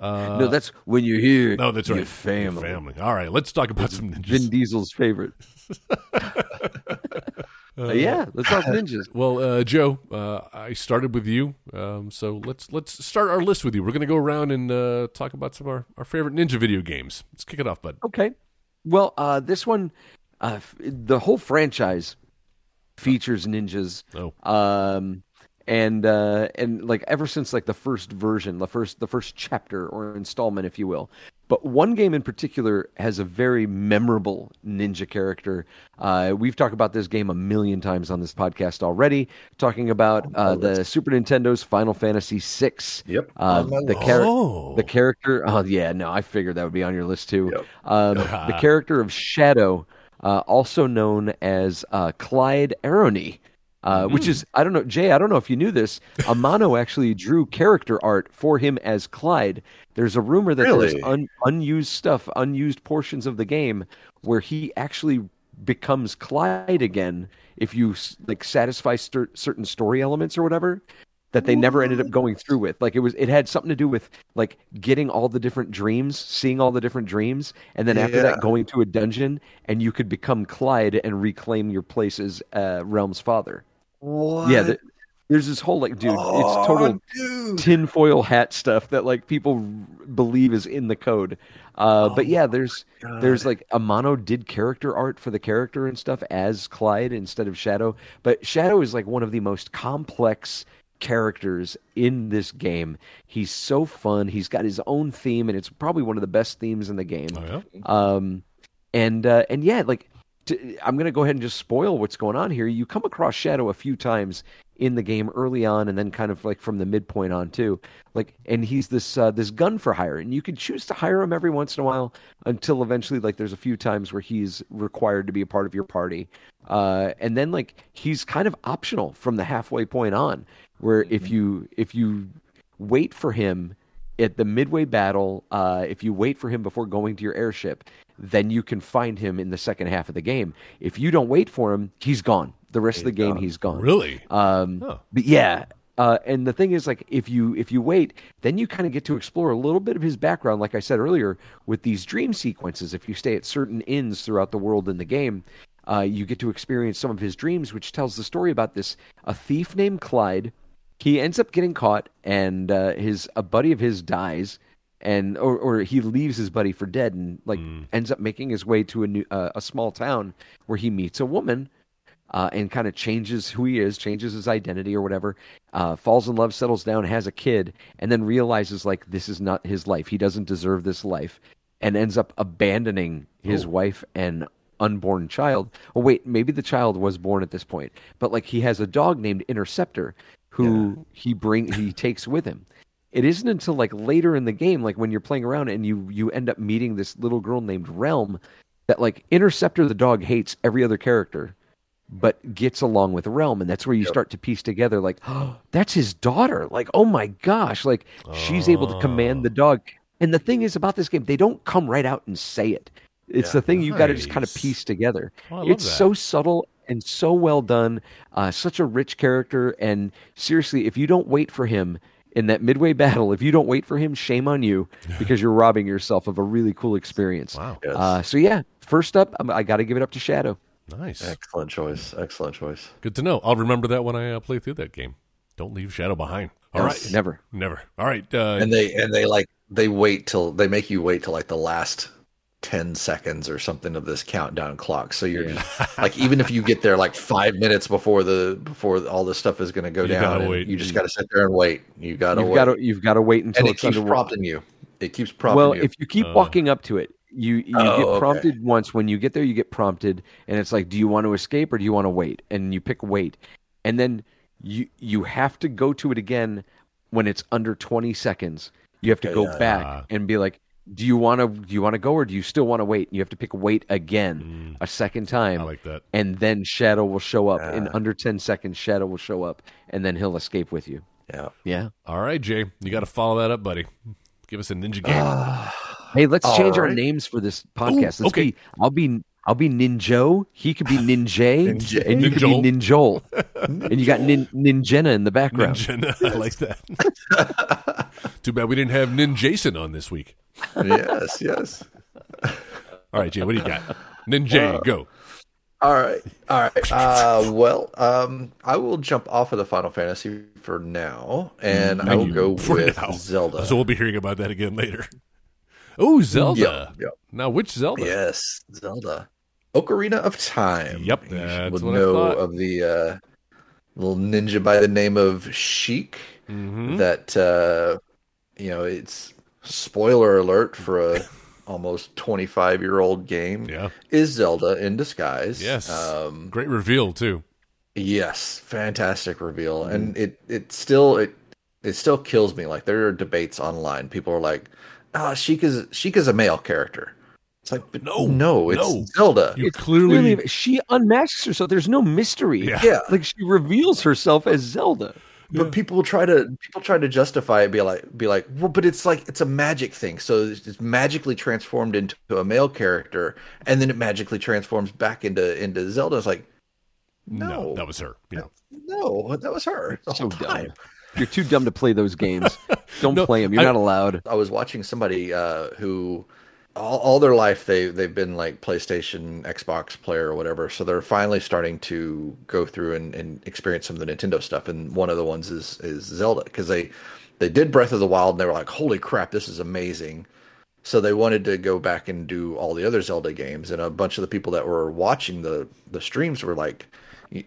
C: No, that's when you're here.
B: No, that's
C: your
B: right.
C: Family.
B: Family. All right, let's talk about some ninjas.
C: Vin Diesel's favorite. (laughs) Uh, yeah, let's talk ninjas.
B: Well, uh, Joe, uh, I started with you, um, so let's let's start our list with you. We're going to go around and uh, talk about some of our, our favorite ninja video games. Let's kick it off, bud.
C: Okay. Well, uh, this one, uh, the whole franchise features ninjas.
B: Oh.
C: Um, and uh, and like ever since like the first version, the first the first chapter or installment, if you will, But one game in particular has a very memorable ninja character. Uh, we've talked about this game a million times on this podcast already, talking about uh, the Super Nintendo's Final Fantasy VI.
D: Yep.
C: Uh,
D: On
C: the, char-
B: Oh.
C: the character. (laughs) Oh, yeah, no, I figured that would be on your list too.
D: Yep.
C: Um, (laughs) the character of Shadow, uh, also known as uh, Clyde Arrowny. Uh, which is I don't know Jay I don't know if you knew this Amano actually drew character art for him as Clyde. There's a rumor that there's un, unused stuff, unused portions of the game where he actually becomes Clyde again if you like satisfy cer- certain story elements or whatever that they never ended up going through with. Like it was it had something to do with like getting all the different dreams, seeing all the different dreams, and then after
D: Yeah.
C: that going to a dungeon and you could become Clyde and reclaim your place as uh, Relm's father.
D: What?
C: Yeah, th- there's this whole like, dude, it's total
D: dude.
C: tinfoil hat stuff that like people believe is in the code. Uh, but yeah, there's there's like Amano did character art for the character and stuff as Clyde instead of Shadow. But Shadow is like one of the most complex characters in this game. He's so fun. He's got his own theme, and it's probably one of the best themes in the game.
B: Oh, yeah?
C: Um, and uh, and yeah, like to, I'm gonna go ahead and just spoil what's going on here. You come across Shadow a few times in the game early on, and then kind of like from the midpoint on too. Like, and he's this uh, this gun for hire, and you can choose to hire him every once in a while until eventually, like, there's a few times where he's required to be a part of your party. Uh, and then like he's kind of optional from the halfway point on, where if you if you wait for him at the midway battle, uh, if you wait for him before going to your airship, then you can find him in the second half of the game. If you don't wait for him, he's gone. The rest of the game, he's gone.
B: Really?
C: Um,
B: Huh.
C: But yeah, uh, and the thing is, like, if you if you wait, then you kind of get to explore a little bit of his background. Like I said earlier, with these dream sequences, if you stay at certain inns throughout the world in the game, uh, you get to experience some of his dreams, which tells the story about this a thief named Clyde. He ends up getting caught, and uh, his a buddy of his dies, and or or he leaves his buddy for dead, and like ends up making his way to a new uh, a small town where he meets a woman uh, and kind of changes who he is, changes his identity or whatever, uh, falls in love, settles down, has a kid, and then realizes like this is not his life. He doesn't deserve this life, and ends up abandoning his wife and unborn child. Oh wait, maybe the child was born at this point, but like he has a dog named Interceptor who he bring he takes with him. It isn't until like later in the game, like when you're playing around and you you end up meeting this little girl named Relm, that like Interceptor the dog hates every other character but gets along with Relm, and that's where you start to piece together, like, oh, (gasps) that's his daughter. Like, oh my gosh, like she's able to command the dog. And the thing is about this game, they don't come right out and say it. It's the thing you've got to just kind of piece together.
B: Oh,
C: it's
B: that.
C: so subtle and so well done. Uh, such a rich character, and seriously, if you don't wait for him in that midway battle, if you don't wait for him, shame on you (laughs) because you're robbing yourself of a really cool experience.
B: Wow.
D: Yes.
C: Uh, so yeah, first up, I'm, I got to give it up to Shadow.
B: Nice.
D: Excellent choice. Excellent choice.
B: Good to know. I'll remember that when I uh, play through that game. Don't leave Shadow behind. All right.
D: Yes.
C: Never.
B: Never. All right. Uh,
D: And they and they like they wait till they make you wait till like the last ten seconds or something of this countdown clock. So you're just, like even if you get there like five minutes before the before all this stuff is going to go
B: You
D: down,
B: gotta
D: you just got to sit there and wait. You got to
C: You've
D: wait,
C: got to you've got to wait until
D: and it keeps prompting you. It keeps prompting
C: Well,
D: you.
C: if you keep
B: Uh.
C: walking up to it, you you
D: Oh,
C: get
D: okay.
C: prompted once. When you get there, you get prompted, and it's like, do you want to escape or do you want to wait? And you pick wait, and then you you have to go to it again when it's under twenty seconds. You have to go
D: Yeah.
C: back and be like, do you want to do you want to go or do you still want to wait? You have to pick wait again a second time.
B: Mm. I like that.
C: and then Shadow will show up in under ten seconds. Shadow will show up, and then he'll escape with you.
D: yeah.
C: Yeah.
B: All right, Jay. You got to follow that up, buddy. Give us a ninja game. (sighs)
C: Hey, let's
D: All
C: change our names for this podcast. Let's
B: okay.
C: be I'll be I'll be Ninjo. He could be Ninja,
D: Ninja. (laughs)
C: and you could be Ninjol. (laughs) and you got Nin, Ninjena in the background.
B: Ninja. (laughs) I like that. Too bad we didn't have Nin Jason on this week.
D: yes, yes.
B: All right, Jay. What do you got? Ninja, go.
D: All right, all right. Uh, well, um, I will jump off of the Final Fantasy for now, and I will go (laughs) with
B: now.
D: Zelda.
B: So we'll be hearing about that again later. Oh, Zelda.
D: Yep, yep.
B: Now, which Zelda?
D: Yes, Zelda. Ocarina of Time.
B: Yep,
D: You
B: that's I
D: know of the uh, little ninja by the name of Sheik.
B: Mhm.
D: That uh, you know, it's spoiler alert for a (laughs) almost 25 year old game
B: Yeah.
D: is Zelda in disguise.
B: Yes.
D: Um,
B: Great reveal too.
D: yes, fantastic reveal, and it it still it it still kills me. Like there are debates online. People are like, "Ah, Sheikah's Sheikah's a male character." It's like, but
B: No,
D: no, it's
B: no.
D: Zelda.
B: You
C: It's
B: clearly
C: Really, she unmasks herself. There's no mystery.
B: Yeah.
D: yeah,
C: Like she reveals herself as Zelda.
D: But people will try to people try to justify it, be like, be like, well, but it's like it's a magic thing. So it's it's magically transformed into a male character, and then it magically transforms back into into Zelda. It's like,
B: no,
D: no,
B: that was her. Yeah.
D: no, that was her the
C: So
D: time.
C: dumb. You're too dumb to play those (laughs) games. Don't
B: No,
C: play them. You're
B: I-
C: not allowed.
D: I was watching somebody uh, who all, all their life they they've been like PlayStation, Xbox player or whatever. So they're finally starting to go through and, and experience some of the Nintendo stuff. And one of the ones is is Zelda because they they did Breath of the Wild and they were like, holy crap, this is amazing. So they wanted to go back and do all the other Zelda games. And a bunch of the people that were watching the the streams were like.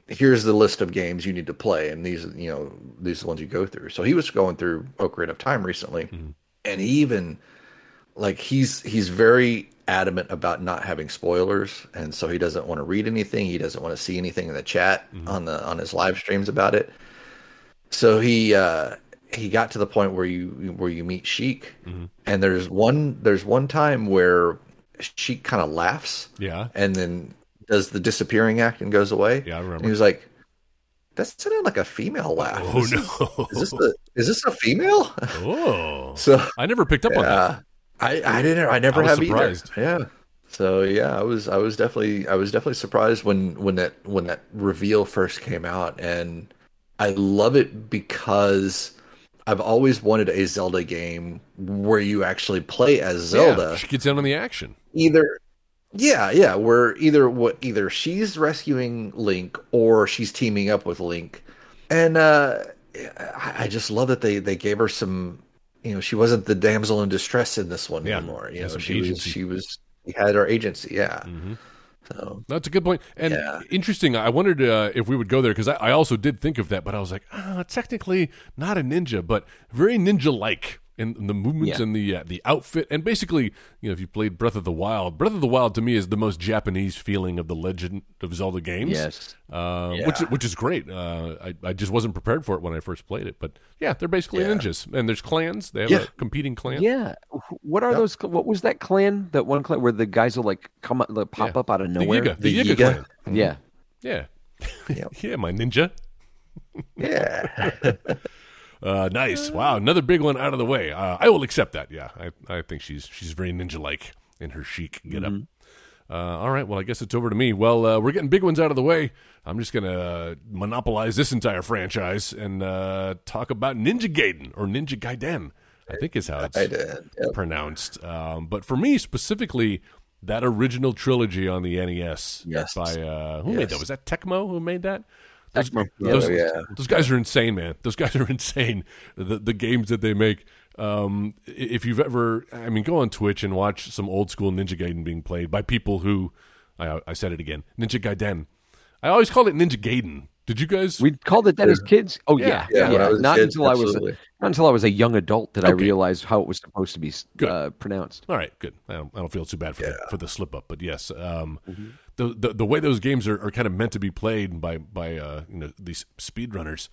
D: Here's the list of games you need to play, and these, you know, these are the ones you go through. So he was going through Ocarina of Time recently, mm-hmm. and he even like he's he's very adamant about not having spoilers and so he doesn't want to read anything he doesn't want to see anything in the chat on the on his live streams about it so he uh he got to the point where you where you meet Sheik and there's one there's one time where Sheik kind of laughs
B: Yeah.
D: and then does the disappearing act and goes away
B: Yeah, I remember.
D: and he was like that sounded like a female laugh
B: Oh
D: Is this-
B: no.
D: is this a is this a female
B: oh. (laughs)
D: so
B: I never picked up on that.
D: Yeah, I I didn't I never
B: I
D: have
B: surprised.
D: either. Yeah. So yeah, I was I was definitely I was definitely surprised when when that when that reveal first came out and I love it because I've always wanted a Zelda game where you actually play as Zelda
B: Yeah, she gets in on the action.
D: either yeah yeah where either what either she's rescuing link or she's teaming up with link and uh i, I just love that they they gave her some you know she wasn't the damsel in distress in this one
B: Yeah,
D: anymore you know she was she was she had her agency yeah
B: Mhm.
D: so
B: That's a good point. And
D: Yeah.
B: interesting. I wondered uh, if we would go there because I, I also did think of that, but I was like, ah, technically not a ninja, but very ninja-like in the movements
C: Yeah.
B: and the uh, the outfit, and basically, you know, if you played Breath of the Wild, Breath of the Wild to me is the most Japanese feeling of the Legend of Zelda games.
C: Yes.
B: uh,
D: Yeah.
B: which which is great. Uh, I I just wasn't prepared for it when I first played it, but yeah, they're basically
D: Yeah.
B: ninjas, and there's clans. They have
D: Yeah.
B: a competing clan.
C: Yeah. What are those? What was that clan? That one clan where the guys will like come up, like, pop
B: Yeah.
C: up out of
B: the
C: nowhere.
B: Yiga, the,
D: The
B: Yiga,
D: Yiga.
B: clan.
C: Yeah.
B: Yeah, (laughs)
D: Yep.
B: yeah, my ninja.
D: yeah (laughs) (laughs)
B: Uh, nice. Wow, another big one out of the way. Uh, I will accept that. Yeah, I, I think she's she's very ninja like in her chic get up. Uh, all right, well, I guess it's over to me. Well, uh, we're getting big ones out of the way. I'm just gonna monopolize this entire franchise and uh, talk about Ninja Gaiden or Ninja Gaiden. I think is how it's
D: yep.
B: pronounced. Um, but for me specifically, that original trilogy on the NES
D: Yes.
B: by uh, who made that? Was that Tecmo who made that? Those, those,
D: Yeah, yeah.
B: those guys are insane, man. Those guys are (laughs) insane. The the games that they make. Um, if you've ever, I mean, go on Twitch and watch some old school Ninja Gaiden being played by people who, I, I said it again, Ninja Gaiden. I always called it Ninja Gaiden. Did you guys?
C: We called it that as kids. Oh yeah,
B: Yeah.
D: Yeah, when I was a
C: Not
D: kid,
C: until I was
D: absolutely.
C: not until I was a young adult did I
B: Okay.
C: realize how it was supposed to be uh, pronounced.
B: All right, good. I don't, I don't feel too bad for the, for the slip up, but yes, um, the, the the way those games are, are kind of meant to be played by by uh, you know these speedrunners,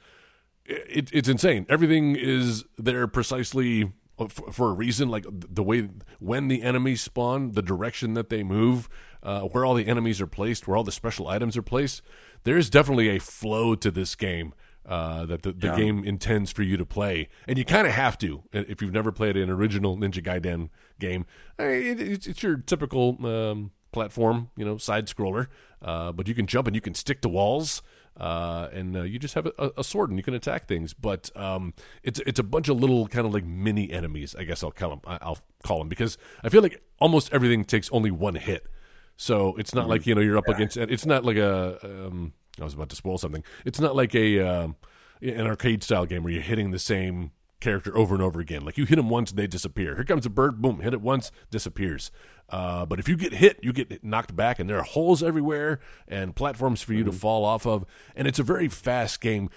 B: it, it's insane. Everything is there precisely for, for a reason. Like the way when the enemies spawn, the direction that they move, uh, where all the enemies are placed, where all the special items are placed. There is definitely a flow to this game uh, that the, the game intends for you to play, and you kind of have to if you've never played an original Ninja Gaiden game. I mean, it, it's, it's your typical um, platform, you know, side scroller, uh, but you can jump and you can stick to walls. Uh, and uh, you just have a, a sword and you can attack things, but um, it's it's a bunch of little kind of like mini enemies. I guess I'll call them. I'll call them because I feel like almost everything takes only one hit. So it's not like you know you're up against. It's not like a. Um, I was about to spoil something. It's not like a um, an arcade style game where you're hitting the same character over and over again. Like you hit them once, they disappear. Here comes a bird, boom, hit it once, disappears. Uh, but if you get hit, you get knocked back, and there are holes everywhere and platforms for you to fall off of. And it's a very fast game.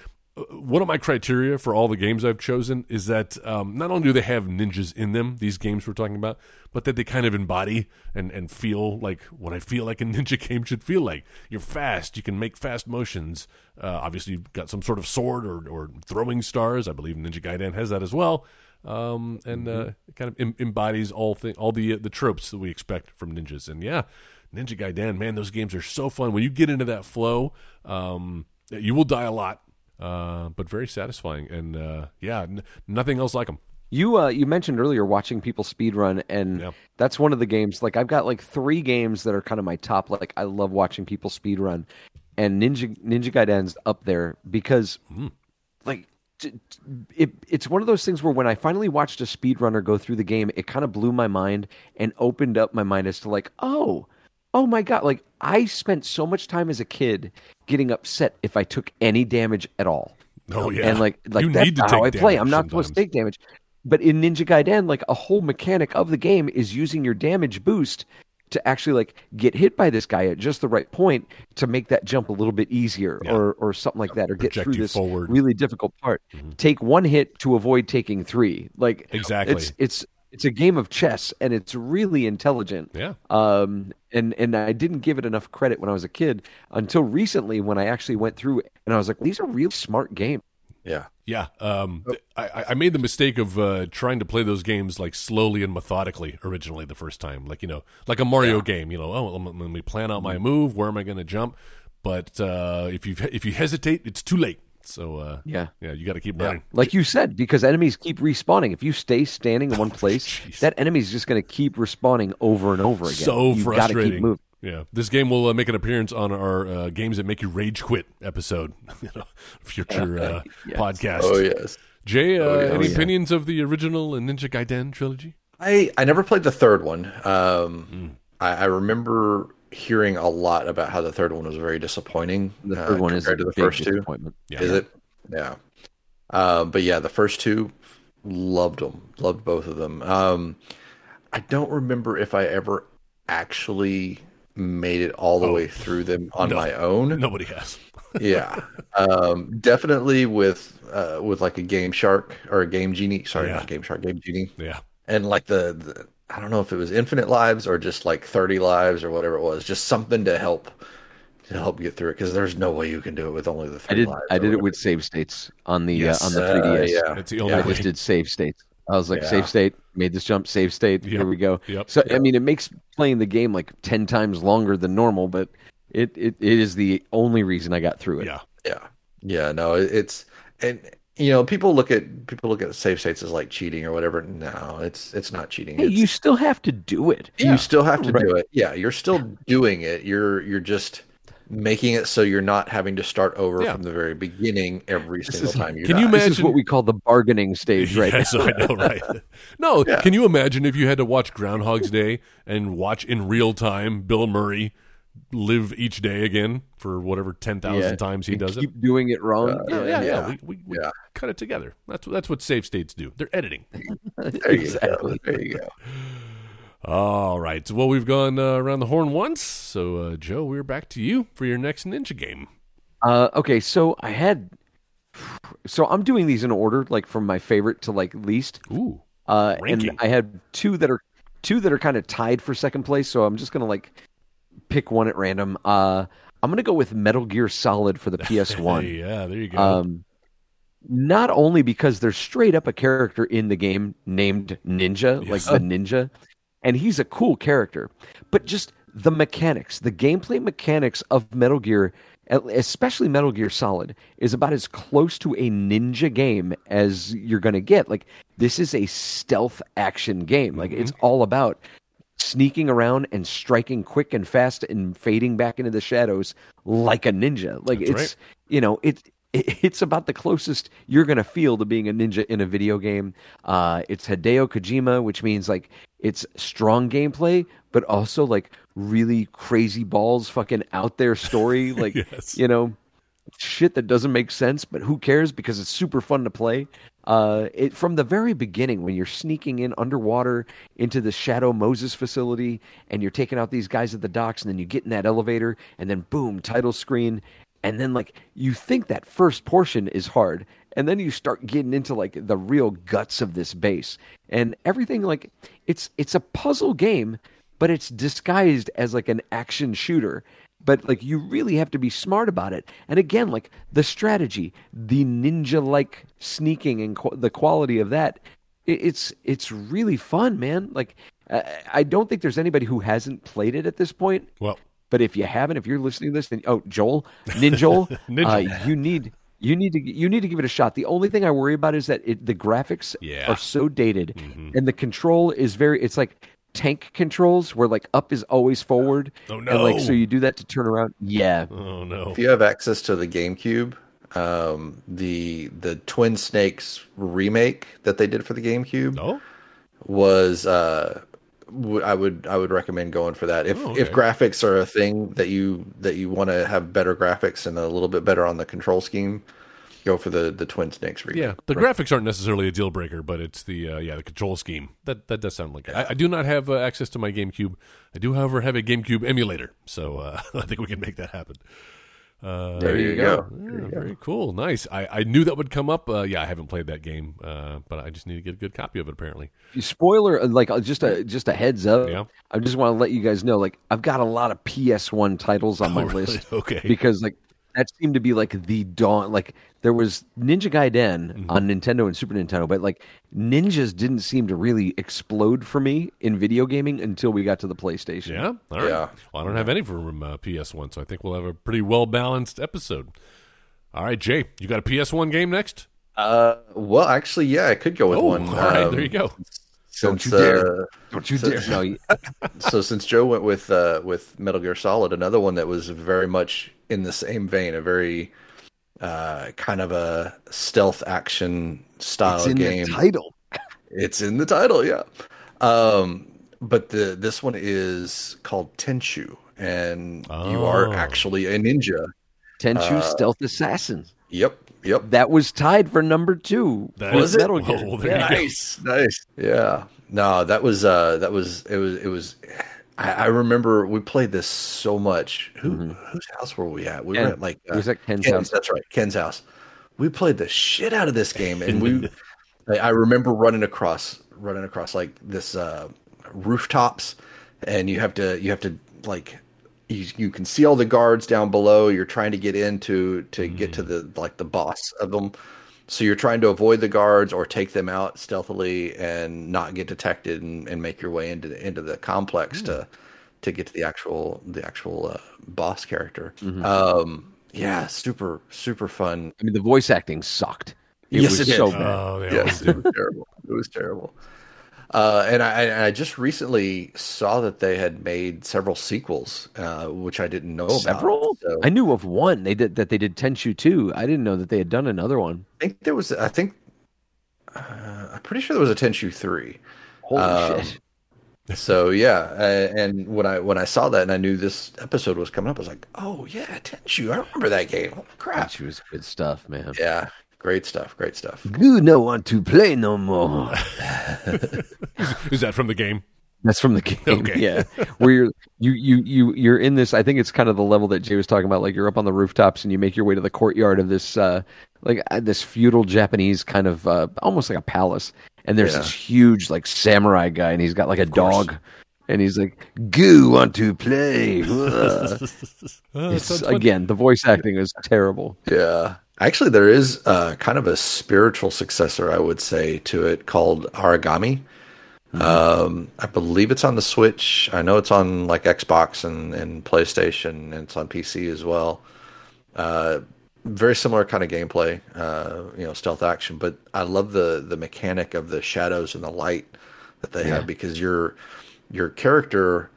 B: One of my criteria for all the games I've chosen is that um, not only do they have ninjas in them, these games we're talking about, but that they kind of embody and, and feel like what I feel like a (laughs) ninja game should feel like. You're fast, you can make fast motions. Uh, obviously, you've got some sort of sword or, or throwing stars. I believe Ninja Gaiden has that as well. Um, and uh, it kind of em- embodies all thing, all the uh, the tropes that we expect from ninjas. And yeah, Ninja Gaiden, man, those games are so fun. When you get into that flow, um, you will die a lot, uh, but very satisfying. And uh, yeah, n- nothing else like them.
C: You uh, you mentioned earlier watching people speedrun, and
B: Yeah.
C: that's one of the games. Like I've got like three games that are kind of my top. Like I love watching people speedrun, and Ninja Ninja Gaiden's up there because, like, t- t- it, it's one of those things where when I finally watched a speedrunner go through the game, it kind of blew my mind and opened up my mind as to like, oh, oh my god! Like I spent so much time as a kid getting upset if I took any damage at all.
B: Oh yeah,
C: And like like
B: you
C: that's
B: need to
C: not how I play. I'm not supposed to take damage. But in Ninja Gaiden, like a whole mechanic of the game is using your damage boost to actually like get hit by this guy at just the right point to make that jump a little bit easier
B: Yeah.
C: or or something like that or get through this
B: forward. Mm-hmm.
C: really difficult part. Take one hit to avoid taking three. Like
B: Exactly.
C: It's it's it's a game of chess and it's really intelligent.
B: Yeah.
C: Um, and and I didn't give it enough credit when I was a kid until recently when I actually went through it and I was like, these are real smart games.
D: Yeah.
B: Yeah, um, I, I made the mistake of uh, trying to play those games like slowly and methodically originally the first time, like you know, like a Mario game. You know, oh, let me, let me plan out my move. Where am I going to jump? But uh, if you if you hesitate, it's too late. So uh,
C: Yeah.
B: yeah, you got to keep running.
C: Like you said, because enemies keep respawning. If you stay standing in one (laughs) place,
B: Jeez.
C: that enemy's just going to keep respawning over and over again.
B: So
C: You've
B: frustrating.
C: keep moving.
B: Yeah, this game will uh, make an appearance on our uh, games that make you rage quit episode, (laughs) you know, future uh, (laughs) podcast.
D: Oh yes.
B: Jay, uh,
D: yeah.
B: any
C: Oh, yeah.
B: opinions of the original Ninja Gaiden trilogy?
D: I I never played the third one. Um,
B: Hmm.
D: I, I remember hearing a lot about how the third one was very disappointing.
C: The
D: uh,
C: third one is
D: compared to the
C: big
D: first two.
B: Yeah.
D: Is it? Yeah. Um, but yeah, the first two, loved them. Loved both of them. Um, I don't remember if I ever actually made it all the
B: Oh.
D: way through them on
B: No.
D: my own.
B: Nobody has. (laughs)
D: yeah, um, definitely with uh, with like a Game Shark or a Game Genie. Sorry,
B: Yeah.
D: not Game Shark, Game Genie
B: Yeah.
D: and like the, the I don't know if it was infinite lives or just like 30 lives or whatever it was, just something to help to help get through it because there's no way you can do it with only the
C: I
D: three
C: did.
D: lives.
C: I did it with save states on the
B: Yes.
C: uh, on the
D: Uh,
C: 3ds.
D: yeah,
B: That's the only
C: I
B: way.
C: just did save states. I was like,
D: Yeah.
C: save state, made this jump, save state.
B: Yep.
C: Here we go.
B: Yep.
C: So I mean, it makes playing the game like ten times longer than normal, but it, it, it is the only reason I got through it.
B: Yeah.
D: Yeah, yeah, no, it's and you know people look at people look at save states as like cheating or whatever. No, it's it's not cheating.
C: Hey,
D: It's-
C: you still have to do it.
D: you still have to
C: Right.
D: do it. Yeah, you're still doing it. You're you're just making it so you're not having to start over
B: Yeah.
D: from the very beginning every single
C: is-
D: time you
B: Can
D: die.
B: you
C: This is
B: Imagine-
C: what we call the bargaining stage, right?
B: Yes, I know, right? (laughs) No,
D: Yeah.
B: can you imagine if you had to watch Groundhog's Day and watch in real time Bill Murray live each day again for whatever ten thousand
C: Yeah.
B: times he
C: You
B: does it?
C: keep doing it wrong.
B: Yeah, yeah, yeah.
D: yeah.
B: We, we, we
D: Yeah.
B: cut it together. That's what that's what save states do. They're editing. (laughs)
D: There you go. There you go. (laughs)
B: All right. Well, we've gone uh, around the horn once. So, uh, Joe, we're back to you for your next ninja game.
C: Uh, okay, so I had, so I'm doing these in order, like from my favorite to like least.
B: Ooh.
C: Uh, and I had two that are two that are kind of tied for second place. So I'm just gonna like pick one at random. Uh, I'm gonna go with Metal Gear Solid for the (laughs) PS1.
B: Yeah, there you go.
C: Um, not only because there's straight up a character in the game named Ninja, like the (laughs) Ninja, and he's a cool character, but just the mechanics, the gameplay mechanics of Metal Gear, especially Metal Gear Solid, is about as close to a ninja game as you're going to get. Like, this is a stealth action game. Like, it's all about sneaking around and striking quick and fast and fading back into the shadows like a ninja. Like
B: That's
C: it's
B: right.
C: you know it, it it's about the closest you're gonna feel to being a ninja in a video game. Uh, it's Hideo Kojima, which means like it's strong gameplay, but also like really crazy balls, fucking out there story. (laughs) Like
B: Yes.
C: you know, shit that doesn't make sense, but who cares because it's super fun to play. Uh, it from the very beginning when you're sneaking in underwater into the Shadow Moses facility and you're taking out these guys at the docks, and then you get in that elevator, and then boom, title screen. and then like you think that first portion is hard and then you start getting into like the real guts of this base and everything like it's it's a puzzle game but it's disguised as like an action shooter but like you really have to be smart about it and again like the strategy the ninja like sneaking and qu- the quality of that it, it's it's really fun man like I, I don't think there's anybody who hasn't played it at this point
B: Well,
C: but if you haven't, if you're listening to this, then oh, Joel, Ninjol, (laughs)
B: Ninja.
C: Uh, you need you need to you need to give it a shot. The only thing I worry about is that it, the graphics
B: Yeah. Mm-hmm.
C: are so dated, and the control is very. It's like tank controls, where like up is always forward,
B: Oh,
C: and like so you do that to turn around. Yeah,
B: oh no.
D: If you have access to the GameCube, um, the the Twin Snakes remake that they did for the GameCube
B: No?
D: was uh, w- I would I would recommend going for that. If
B: Oh,
D: if graphics are a thing that you that you want to have better graphics and a little bit better on the control scheme, go for the the Twin Snakes remake.
B: Yeah, the graphics aren't necessarily a deal breaker, but it's the uh, yeah the control scheme that that does sound like it. I, I do not have uh, access to my GameCube. I do, however, have a GameCube emulator, so uh, (laughs) I think we can make that happen. Uh,
D: There you go.
B: Yeah, very cool, nice. I, I knew that would come up. Uh, yeah, I haven't played that game, uh, but I just need to get a good copy of it. Apparently,
C: spoiler, uh, like uh, just a just a heads up.
B: Yeah.
C: I just want to let you guys know, like I've got a lot of PS1 titles on my (laughs)
B: Oh, really?
C: list.
B: Okay.
C: because like that seemed to be like the dawn. Like there was Ninja Gaiden
B: Mm-hmm.
C: on Nintendo and Super Nintendo, but like ninjas didn't seem to really explode for me in video gaming until we got to the PlayStation.
B: yeah, all right.
D: Yeah.
B: Well, I don't have any from uh, PS One, so I think we'll have a pretty well balanced episode. All right, Jay, you got a PS One game next?
D: Uh, well, actually, yeah, I could go with
B: Oh,
D: one.
B: all right,
D: Um,
B: there you go.
C: Don't you dare.
D: uh,
C: Don't you
D: So-
C: dare! No, you- (laughs)
D: so since Joe went with uh, with Metal Gear Solid, another one that was very much in the same vein, a very uh, kind of a stealth action style
C: it's in
D: game.
C: the title.
D: It's in the title, yeah. Um, but the this one is called Tenchu, and you
B: Oh.
D: are actually a ninja.
C: Tenchu
D: Uh,
C: Stealth Assassin.
D: Yep, yep.
C: That was tied for number two.
B: That
C: with
B: is-
C: Metal (laughs)
B: Whoa,
C: Gear.
B: there you go.
D: nice, nice. Yeah. No, that was uh that was it was it was I, I remember we played this so much. Who mm-hmm. whose house were we at? We
C: Ken.
D: were at like
C: It was uh, at Ken's
D: Ken's,
C: house.
D: That's right, Ken's house. We played the shit out of this game, and we. (laughs) I, I remember running across, running across like this uh, rooftops, and you have to, you have to like, you you can see all the guards down below. You're trying to get into to get to mm. the like the boss of them. So you're trying to avoid the guards or take them out stealthily and not get detected and, and make your way into the, into the complex to to get to the actual the actual uh, boss character. Um, yeah, super super fun.
C: I mean, the voice acting sucked. It
D: Yes,
C: was
D: it
C: so
D: did.
C: bad.
B: Oh, they
D: Yes, it was terrible. It was terrible. Uh, and I, I just recently saw that they had made several sequels, uh, which I didn't know about.
C: Several?
D: So
C: I knew of one. They did that. They did Tenchu two. I didn't know that they had done another one.
D: I think there was. I think uh, I'm pretty sure there was a Tenchu three.
C: Holy
D: Um,
C: shit!
D: So yeah, uh, and when I when I saw that and I knew this episode was coming up, I was like, oh yeah, Tenchu, I remember that game. Holy crap!
C: Tenchu was good stuff, man.
D: Yeah, great stuff, great stuff.
C: You no want to play no more. (laughs) (laughs)
B: Is that from the game?
C: That's from the game. (laughs)
B: Okay.
C: Yeah, where you're you you you you're in this. I think it's kind of the level that Jay was talking about. Like you're up on the rooftops and you make your way to the courtyard of this uh like uh, this feudal Japanese kind of uh, almost like a palace. And there's
D: Yeah.
C: this huge like samurai guy, and he's got like a dog, and he's like, "Goo want to play."
B: Uh,
C: It's- again, the voice acting is terrible.
D: Yeah. Actually, there is uh, kind of a spiritual successor, I would say, to it called Aragami. Um, I believe it's on the Switch. I know it's on like Xbox and, and PlayStation, and it's on PC as well. Uh, very similar kind of gameplay, uh, you know, stealth action. But I love the the mechanic of the shadows and the light that they have because your your character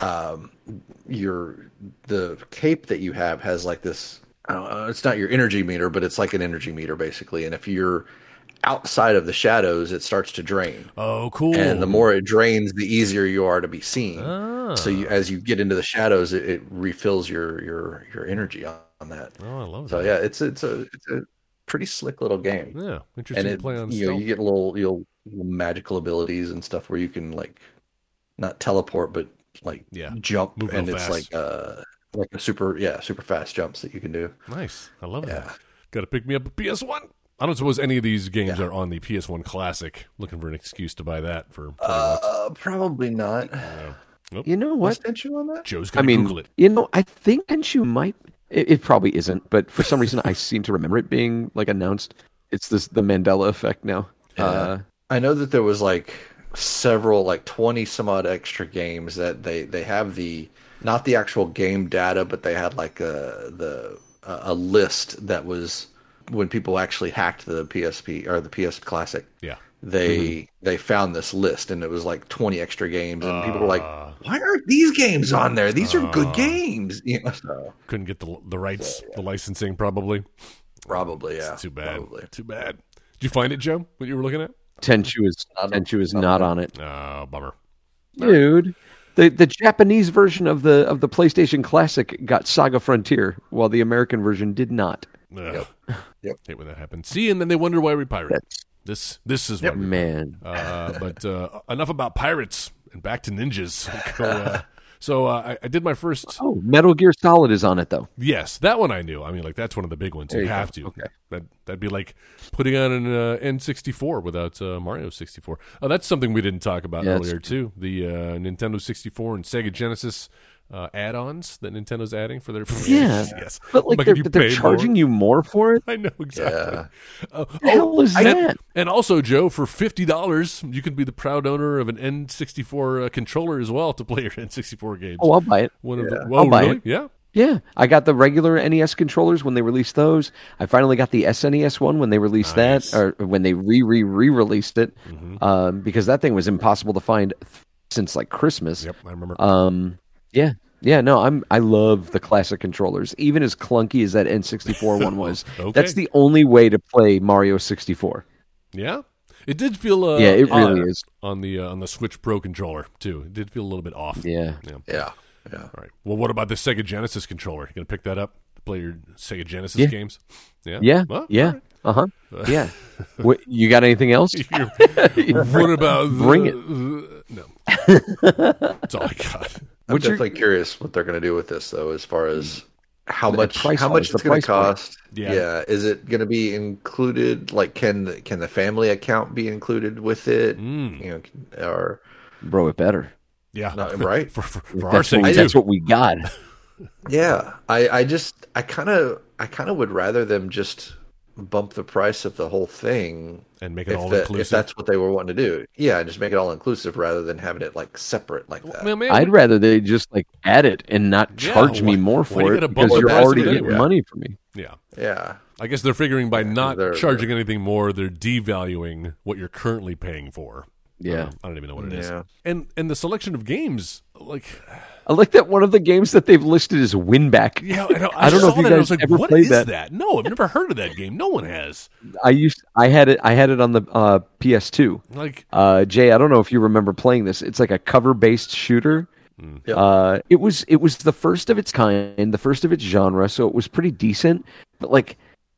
D: um, your the cape that you have has like this. I it's not your energy meter, but it's like an energy meter basically. And if you're outside of the shadows, it starts to drain.
B: Oh, cool.
D: And the more it drains, the easier you are to be seen.
B: Ah.
D: So you, as you get into the shadows, it, it refills your your your energy on, that.
B: oh, I love that.
D: So yeah, it's it's a it's a pretty slick little game.
B: Yeah, interesting
D: and
B: to
D: it,
B: play on
D: you know you get little little magical abilities and stuff where you can like not teleport but like
B: Yeah,
D: jump
B: move
D: and it's
B: fast.
D: like uh like a super yeah super fast jumps that you can do.
B: Nice. I love that. Got to pick me up a PS1. I don't suppose any of these games are on the PS1 Classic. Looking for an excuse to buy that for 20 bucks.
D: Uh, probably not.
C: You know
D: What
C: what?
D: on that?
B: Joe's
C: I
B: gonna
C: mean,
B: Google it.
C: you know, I think Tenchu might. It, it probably isn't, but for some reason, I seem to remember it being like announced. It's this the Mandela effect now. Uh,
D: I know that there was like several, like twenty some odd extra games that they they have the not the actual game data, but they had like a the a a list that was when people actually hacked the PSP or the PS Classic.
B: Yeah.
D: They mm-hmm. they found this list and it was like twenty extra games, and people were like, ah. "Why aren't these games on there? These are good ah. games." (laughs) You know, so
B: Couldn't get the the rights, the licensing, probably.
D: probably yeah.
B: Too bad.
D: Probably.
B: Too bad. Did you find it, Joe? What you were looking at?
C: Tenchu is
D: Not-
C: Tenchu is not on it,
B: Oh, bummer.
C: dude. The the Japanese version of the of the PlayStation Classic got Saga Frontier, while the American version did not.
B: Ugh.
D: Yep.
B: Hate when that happens. See, and then they wonder why we pirate.
C: That's
B: This this is why
C: man.
B: Uh, but uh, enough about pirates and back to ninjas. (laughs) Go, uh, so uh, I, I did my first.
C: Oh, Metal Gear Solid is on it though.
B: Yes, that one I knew. I mean, like that's one of the big ones. You,
C: you go.
B: have to.
C: Okay.
B: That that'd be like putting on an uh, N64 without uh, Mario 64. Oh, that's something we didn't talk about
C: Yeah,
B: earlier too. The uh, Nintendo 64 and Sega Genesis. Uh, add-ons that Nintendo's adding for their
C: Yeah. (laughs)
B: yes,
C: But like
B: But
C: they're,
B: you
C: but they're charging
B: more-
C: you more for it. (laughs)
B: I know exactly.
D: Yeah.
B: Uh,
C: The hell is
B: and,
C: that?
B: And also, Joe, for fifty dollars, you can be the proud owner of an N64 uh, controller as well to play your (laughs) N64 games.
C: Oh, I'll buy it.
B: One of the
D: Yeah.
C: I'll buy
B: really?
C: it.
B: Yeah.
C: Yeah, I got the regular NES controllers when they released those. I finally got the SNES one when they released
B: Nice.
C: that, or when they re re re released it,
B: Mm-hmm.
C: um, because that thing was impossible to find th- since like Christmas.
B: Yep, I remember.
C: Um, yeah, yeah. No, I'm I love the classic controllers, even as clunky as that N64 one (laughs) was.
B: Okay.
C: That's the only way to play Mario 64.
B: yeah, it did feel. Uh,
C: yeah, it
B: odd
C: really is.
B: on the uh, on the Switch Pro controller too. It did feel a little bit off.
C: Yeah.
B: Yeah.
D: Yeah. Yeah.
B: All right. Well, what about the Sega Genesis controller? You gonna pick that up? to Play your Sega Genesis
C: Yeah.
B: games? Yeah.
C: Yeah,
B: Well,
C: yeah,
B: all right.
C: uh huh, (laughs) yeah. what, you got anything else? (laughs)
B: what about
C: Bring
B: the,
C: it.
B: the- no. That's all I got.
D: I'm
C: What's your-
D: definitely curious what they're going to do with this, though, as far as how
C: The
D: much
C: price
D: how much it's going to cost.
B: Yeah.
D: is it going to be included? Like, can the- can the family account be included with it?
B: Mm.
D: You know, or
C: Bro, it better.
B: Yeah.
D: No, right? (laughs)
B: for, for, for our
C: That's,
B: sake
C: what,
B: too.
C: that's what we got. (laughs)
D: yeah, I I just I kind of I kind of would rather them just bump the price of the whole thing
B: and make it all
D: that-
B: inclusive.
D: if that's what they were wanting to do. Yeah, and just make it all inclusive rather than having it like separate like that.
B: Well, man,
C: I'd
B: we-
C: rather they just like add it and not
B: Yeah,
C: charge me
B: why-
C: more for it
B: gotta
C: because you're already getting
B: anyway?
C: money from me.
B: yeah.
D: yeah,
B: I guess they're figuring by not
D: they're-
B: charging anything more, they're devaluing what you're currently paying for.
C: Yeah.
B: Um, I don't even know what it is.
D: Yeah.
B: And and the selection of games, like,
C: I like that one of the games that they've listed is Winback.
B: yeah, I, know, I,
C: I don't know
B: saw
C: if you
B: that and I was
C: guys
B: like,
C: ever
B: what
C: played
B: is
C: that.
B: that? No, I've never heard of that game. No one has.
C: I used I had it I had it on the uh, PS2.
B: Like,
C: Uh, Jay, I don't know if you remember playing this. It's like a cover-based shooter.
D: Yep.
C: Uh, it was it was the first of its kind, the first of its genre, so it was pretty decent. But like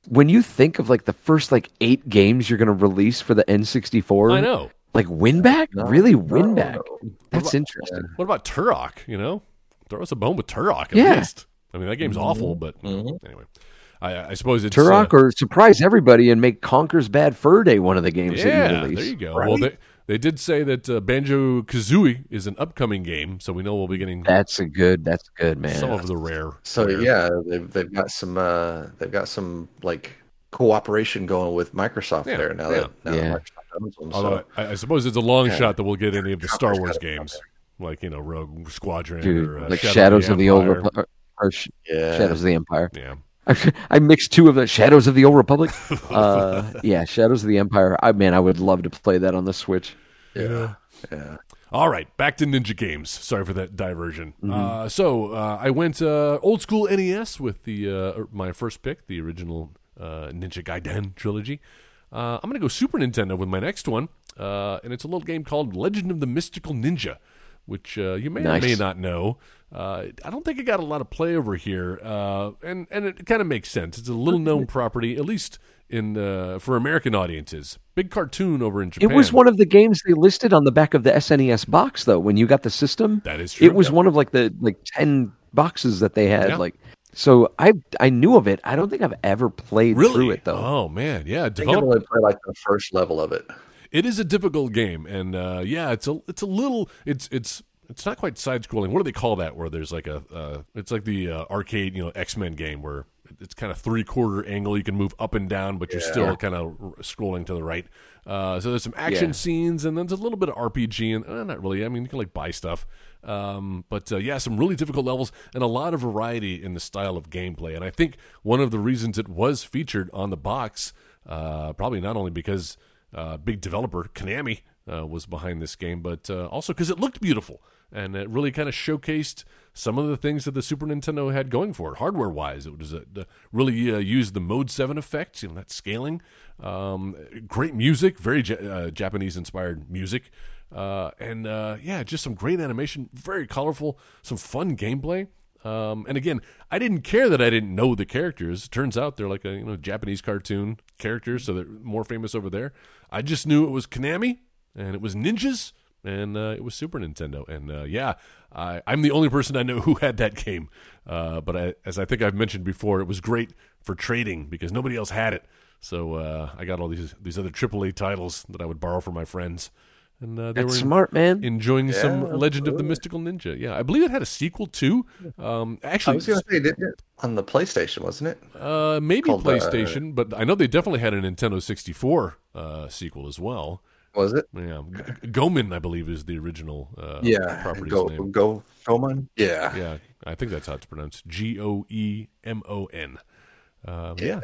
C: when you think of like the first like eight games you're gonna release for the N64,
B: I know.
C: Like win Winback, really Winback.
D: no.
C: That's interesting.
B: What about Turok? You know, throw us a bone with Turok at
C: Yeah.
B: least. I mean, that game's awful, but
D: Mhm.
B: anyway, I, I suppose it's
C: Turok
B: uh,
C: or surprise everybody and make Conker's Bad Fur Day one of the games
B: yeah,
C: that you
B: there you go. Well, they they did say that uh, Banjo Kazooie is an upcoming game, so we know we'll be getting
C: That's a good. That's good, man.
B: some of the rare.
D: So
B: rare-
D: yeah, they've they've got some uh they've got some like cooperation going with Microsoft
B: Yeah,
D: there now
B: yeah.
D: that now
C: Yeah.
D: that Microsoft.
B: Although
D: So
B: I, I suppose it's a long
D: Yeah.
B: shot that we'll get any of the Star
D: Conker's
B: Wars
D: gotta be out
B: games, like you know Rogue Squadron
C: Dude,
B: or uh,
C: like
B: Shadow
C: Shadows of the Old
B: Empire.
C: Or, or Sh-
D: yeah,
C: Shadows of the Empire.
B: Yeah,
C: I mixed two of the Shadows of the Old Republic. (laughs) Uh, yeah, Shadows of the Empire. I man, I would love to play that on the Switch.
D: yeah, yeah.
B: All right, back to ninja games. Sorry for that diversion.
C: Mm-hmm.
B: Uh, so uh, I went uh, old school NES with the uh, my first pick, the original uh, Ninja Gaiden trilogy. Uh, I'm going to go Super Nintendo with my next one, uh, and it's a little game called Legend of the Mystical Ninja. which uh, you may
C: Nice.
B: or may not know. Uh, I don't think it got a lot of play over here, uh, and and it kind of makes sense. It's a little known property, at least in uh, for American audiences. Big cartoon over in Japan.
C: It was one of the games they listed on the back of the SNES box, though. When you got the system,
B: That is true,
C: It was
B: yeah.
C: one of like the like ten boxes that they had.
B: Yeah.
C: Like, so I I knew of it. I don't think I've ever played
B: really
C: through it though.
B: Oh man, yeah.
D: I think I've only played like the first level of it.
B: it is a difficult game, and uh, yeah, it's a it's a little it's it's it's not quite side scrolling. What do they call that? Where there's like a uh, it's like the uh, arcade you know X Men game where it's kind of three quarter angle. You can move up and down, but you're still kind of scrolling to the right. Uh, so there's some action
C: Yeah.
B: scenes, and then there's a little bit of RPG, and uh, not really. I mean, you can like buy stuff, um, but uh, yeah, some really difficult levels and a lot of variety in the style of gameplay. And I think one of the reasons it was featured on the box, uh, probably not only because uh, big developer Konami uh, was behind this game, but uh, also because it looked beautiful and it really kind of showcased some of the things that the Super Nintendo had going for it, hardware wise. It was uh, the, really uh, used the Mode Seven effects, you know, that scaling. Um, great music, very uh, Japanese inspired music, uh, and uh, yeah, just some great animation, very colorful, some fun gameplay. Um, and again, I didn't care that I didn't know the characters. Turns out they're like a you know Japanese cartoon characters, so they're more famous over there. I just knew it was Konami and it was ninjas and uh, it was Super Nintendo. And uh, yeah, I, I'm the only person I know (laughs) who had that game. Uh, but I, as I think I've mentioned before, it was great for trading because nobody else had it. So uh, I got all these these other AAA titles that I would borrow from my friends. And uh, they
C: That's
B: were
C: smart, man.
B: enjoying some
D: Yeah,
B: Legend of the. Mystical Ninja. Yeah, I believe it had a sequel too. Um,
D: I
B: actually,
D: was going to say, didn't it? On the PlayStation, wasn't it?
B: uh, maybe
D: called, uh,
B: PlayStation, but I know they definitely had a Nintendo 64 uh, sequel as well.
D: Was it?
B: Yeah, G- Goman, I believe, is the original uh,
D: Yeah.
B: property's
D: Go,
B: name.
D: go, Gomon? Yeah.
B: Yeah, I think that's how it's pronounced. G O E M O N. Um, yeah,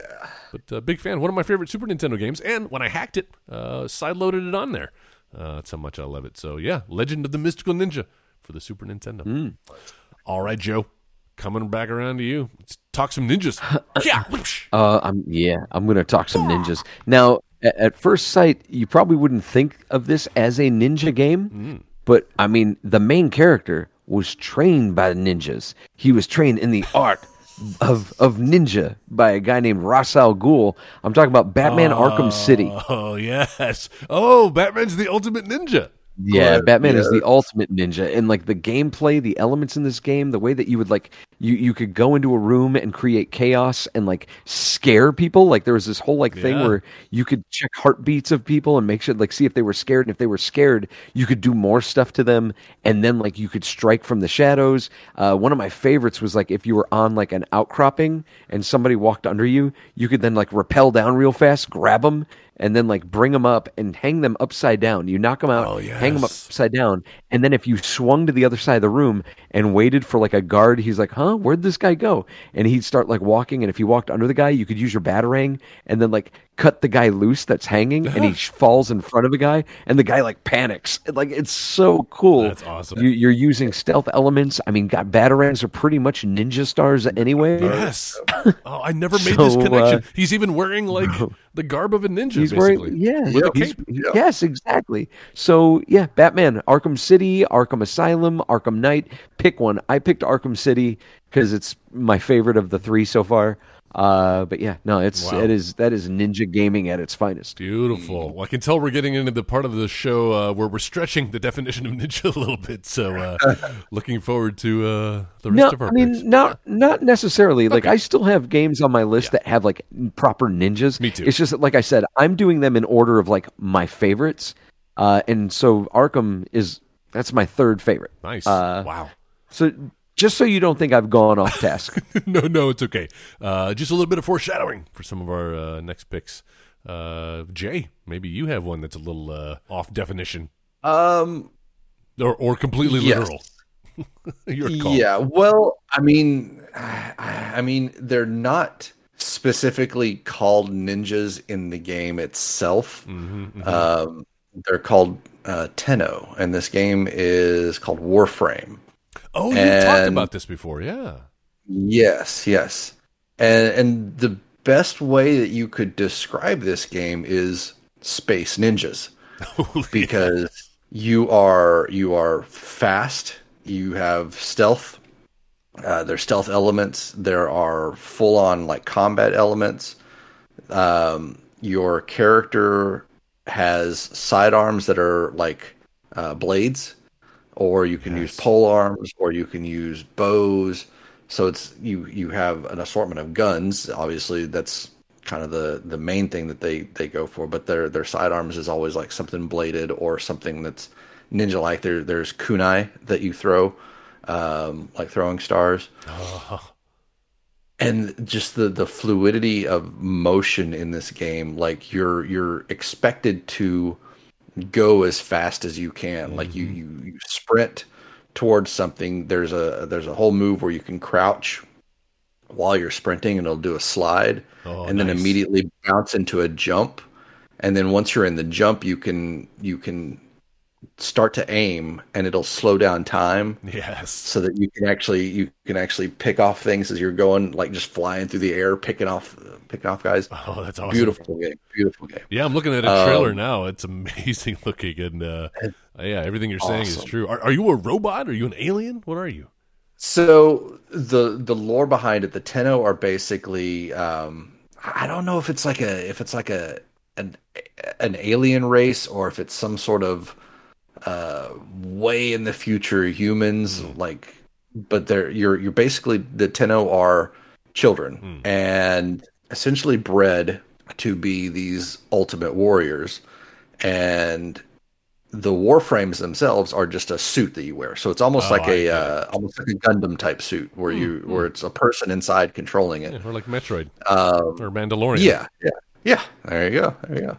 B: but uh, big fan. One of my favorite Super Nintendo games, and when I hacked it, uh, sideloaded it on there. Uh, that's how much I love it. So yeah, Legend of the Mystical Ninja for the Super Nintendo. All right, Joe, coming back around to you. Let's talk some ninjas. (laughs) yeah.
C: Uh, I'm yeah, I'm gonna talk some ninjas now. At, at first sight, you probably wouldn't think of this as a ninja game, but I mean, the main character was trained by the ninjas. He was trained in the art of of ninja by a guy named Ra's al Ghul. I'm talking about Batman Arkham City.
B: Oh yes. Oh, Batman's the ultimate ninja.
C: Yeah,
D: Right,
C: Batman is the ultimate ninja, and like the gameplay, the elements in this game, the way that you would like you you could go into a room and create chaos and like scare people. Like there was this whole like thing
B: Yeah.
C: where you could check heartbeats of people and make sure like see if they were scared, and if they were scared, you could do more stuff to them, and then like you could strike from the shadows. Uh, one of my favorites was like if you were on like an outcropping and somebody walked under you, you could then like rappel down real fast, grab them. And then, like, bring them up and hang them upside down. You knock them out,
B: Oh,
C: hang them upside down. And then if you swung to the other side of the room and waited for like a guard, he's like, "Huh, where'd this guy go?" And he'd start like walking. And if you walked under the guy, you could use your batarang and then like cut the guy loose that's hanging, and he (laughs) falls in front of the guy, and the guy like panics. Like it's so cool.
B: That's awesome.
C: You, you're using stealth elements. I mean, God, batarangs are pretty much ninja stars anyway.
B: Yes. (laughs) Oh, I never made this connection.
C: uh,
B: He's even wearing like (laughs) the garb of a ninja.
C: He's
B: basically.
C: wearing, yeah,
B: With a
C: he's-
B: cape.
D: Yeah.
C: yes, exactly. So yeah, Batman, Arkham City, Arkham Asylum, Arkham Knight. Pick one. I picked Arkham City because it's my favorite of the three so far. Uh, but yeah, no, it's
B: Wow.
C: it is that is ninja gaming at its finest.
B: Beautiful. Well, I can tell we're getting into the part of the show uh, where we're stretching the definition of (laughs) ninja a little bit. So, uh, (laughs) looking forward to uh, the rest
C: No,
B: of our
C: I mean
B: picks.
C: not not necessarily. Like I still have games on my list that have like proper ninjas.
B: Me too.
C: It's just that, like I said, I'm doing them in order of like my favorites. Uh, and so Arkham is that's my third favorite.
B: Nice.
C: Uh,
B: wow.
C: So just so you don't think I've gone off task. (laughs)
B: no, no, it's okay. Uh, just a little bit of foreshadowing for some of our uh, next picks. Uh, Jay, maybe you have one that's a little uh, off definition
D: Um,
B: or, or completely literal. (laughs)
D: Yeah, well, I mean, I mean, they're not specifically called ninjas in the game itself.
B: Mhm, mhm.
D: Um, they're called uh, Tenno, and this game is called Warframe.
B: Oh, you've talked about this before. Yeah.
D: Yes, yes, and and the best way that you could describe this game is space ninjas (laughs) (laughs) because you are you are fast. You have stealth. Uh, there's stealth elements. There are full on like combat elements. Um, your character has sidearms that are like uh, blades, or you can use pole arms, or you can use bows. So it's you you have an assortment of guns. Obviously, that's kind of the the main thing that they they go for. But their their sidearms is always like something bladed or something that's ninja like. There there's kunai that you throw, um, like throwing stars and just the the fluidity of motion in this game like you're you're expected to go as fast as you can. Like you, mm-hmm. you you sprint towards something. There's a there's a whole move where you can crouch while you're sprinting and it'll do a slide
B: Oh,
D: and then immediately bounce into a jump. And then once you're in the jump you can you can start to aim and it'll slow down time
B: Yes.
D: so that you can actually you can actually pick off things as you're going, like just flying through the air, picking off picking off guys.
B: Oh, that's awesome.
D: Beautiful game, beautiful game.
B: Yeah, I'm looking at a trailer
D: Um,
B: now. It's amazing (laughs) looking, and uh, yeah, everything you're saying is true. Are, are you a robot? Are you an alien? What are you?
D: So the the lore behind it, the Tenno are basically um, I don't know if it's like a if it's like a an an alien race or if it's some sort of uh, way in the future humans like but they're you're you're basically the Tenno are children and essentially bred to be these ultimate warriors and the warframes themselves are just a suit that you wear so it's almost
B: Oh,
D: like
B: I
D: a uh, almost like a Gundam type suit where you where it's a person inside controlling it
B: Yeah, or like Metroid
D: um,
B: or Mandalorian?
D: yeah, yeah, yeah. There you go. There you go.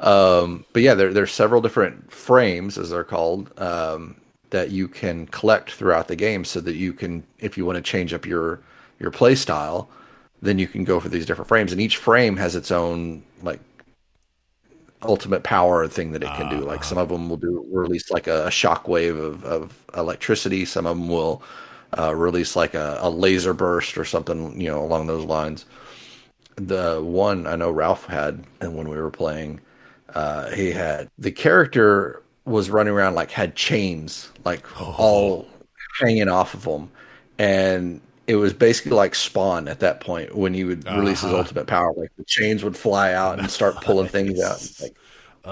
D: Um, but yeah, there there's several different frames, as they're called, um, that you can collect throughout the game, so that you can, if you want to change up your your play style, then you can go for these different frames, and each frame has its own like ultimate power thing that it can do. Like some of them will do release like a shockwave of, of electricity. Some of them will uh, release like a, a laser burst or something, you know, along those lines the one I know Ralph had, and when we were playing, uh, he had the character was running around like had chains like all hanging off of him, and it was basically like Spawn at that point when he would release his
B: Uh-huh.
D: ultimate power. Like the chains would fly out and start pulling things out. Like,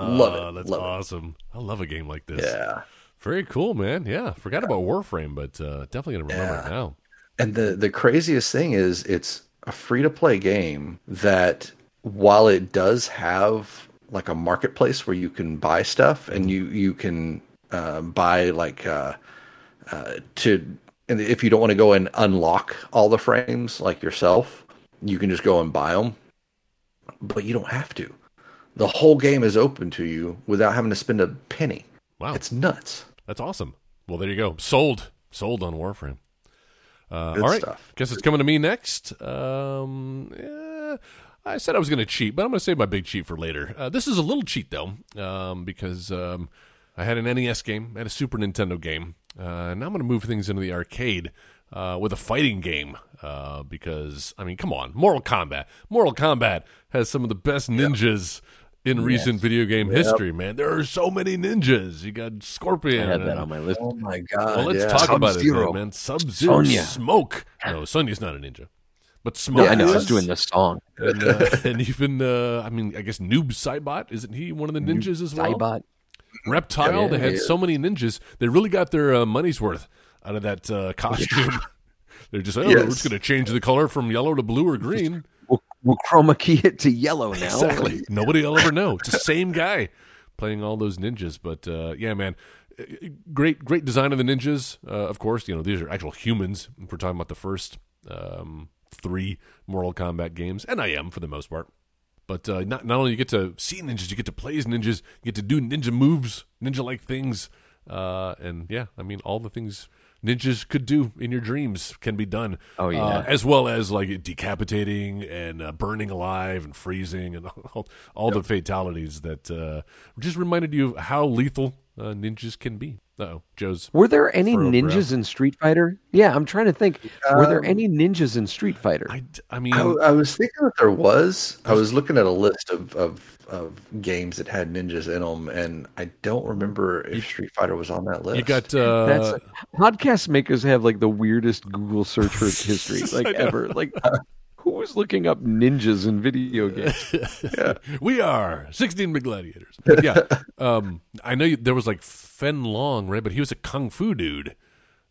D: love
B: Oh,
D: it,
B: That's
D: love it.
B: awesome. I love a game like this.
D: Yeah.
B: Very cool, man. Yeah, forgot about Warframe, but uh, definitely gonna remember it now.
D: And the the craziest thing is it's a free to play game that while it does have like a marketplace where you can buy stuff and you you can uh, buy like uh, uh, to and if you don't want to go and unlock all the frames like yourself, you can just go and buy them. But you don't have to. The whole game is open to you without having to spend a penny.
B: Wow,
D: It's nuts.
B: that's awesome. Well, there you go. Sold, sold on Warframe. Uh, all right,
D: stuff.
B: guess it's coming to me next. Um, eh, I said I was going to cheat, but I'm going to save my big cheat for later. Uh, this is a little cheat though, um, because um, I had an NES game, I had a Super Nintendo game, uh, and now I'm going to move things into the arcade uh, with a fighting game. Uh, because I mean, come on, Mortal Kombat. Mortal Kombat has some of the best ninjas. In recent video game history, man, there are so many ninjas. You got
C: I
B: Scorpion.
C: had that on my list.
D: Oh my god.
B: well, let's
D: yeah.
B: talk about it,
C: Sub-Zero.
B: then, man. Sub Zero,
C: Sonya.
B: Smoke. No, Sonya's not a ninja, but Smoke.
C: Yeah, I know. I was doing this song.
B: and, (laughs) uh, and even uh, I mean, I guess Noob Saibot isn't he one of the ninjas as well?
C: Saibot.
B: Reptile.
C: Yeah,
B: they had so many ninjas. They really got their uh, money's worth out of that uh, costume. (laughs) (laughs) They're just, oh, we're just going to change the color from yellow to blue or green.
C: We'll, we'll chroma key it to yellow now.
B: Exactly. Nobody will ever know. It's the same guy playing all those ninjas. But uh, yeah, man, Uh, great, great design of the ninjas. Uh, of course, you know these are actual humans. If we're talking about the first um, three Mortal Kombat games, and I am for the most part. But uh, not not only you get to see ninjas, you get to play as ninjas. You get to do ninja moves, ninja like things, uh, and yeah, I mean all the things ninjas could do in your dreams can be done.
C: Oh, yeah.
B: Uh, as well as like decapitating and uh, burning alive and freezing and (laughs) all, all the fatalities that uh, just reminded you of how lethal uh, ninjas can be. Oh, Joe's.
C: Were there any
B: Furrowed brow.
C: ninjas in Street Fighter? Yeah, I'm trying to think. Were there
D: Um,
C: any ninjas in Street Fighter?
B: I, I mean,
D: I, I was thinking that there was. I was looking at a list of, of, of games that had ninjas in them, and I don't remember if Street Fighter was on that list.
B: you got uh,
C: That's podcast makers have like the weirdest Google search for history (laughs) like ever. Like, (laughs) who was looking up ninjas in video (laughs) games?
B: we are 16 big gladiators. But yeah, (laughs) um, I know you, there was like Fen Long, right? But he was a kung fu dude.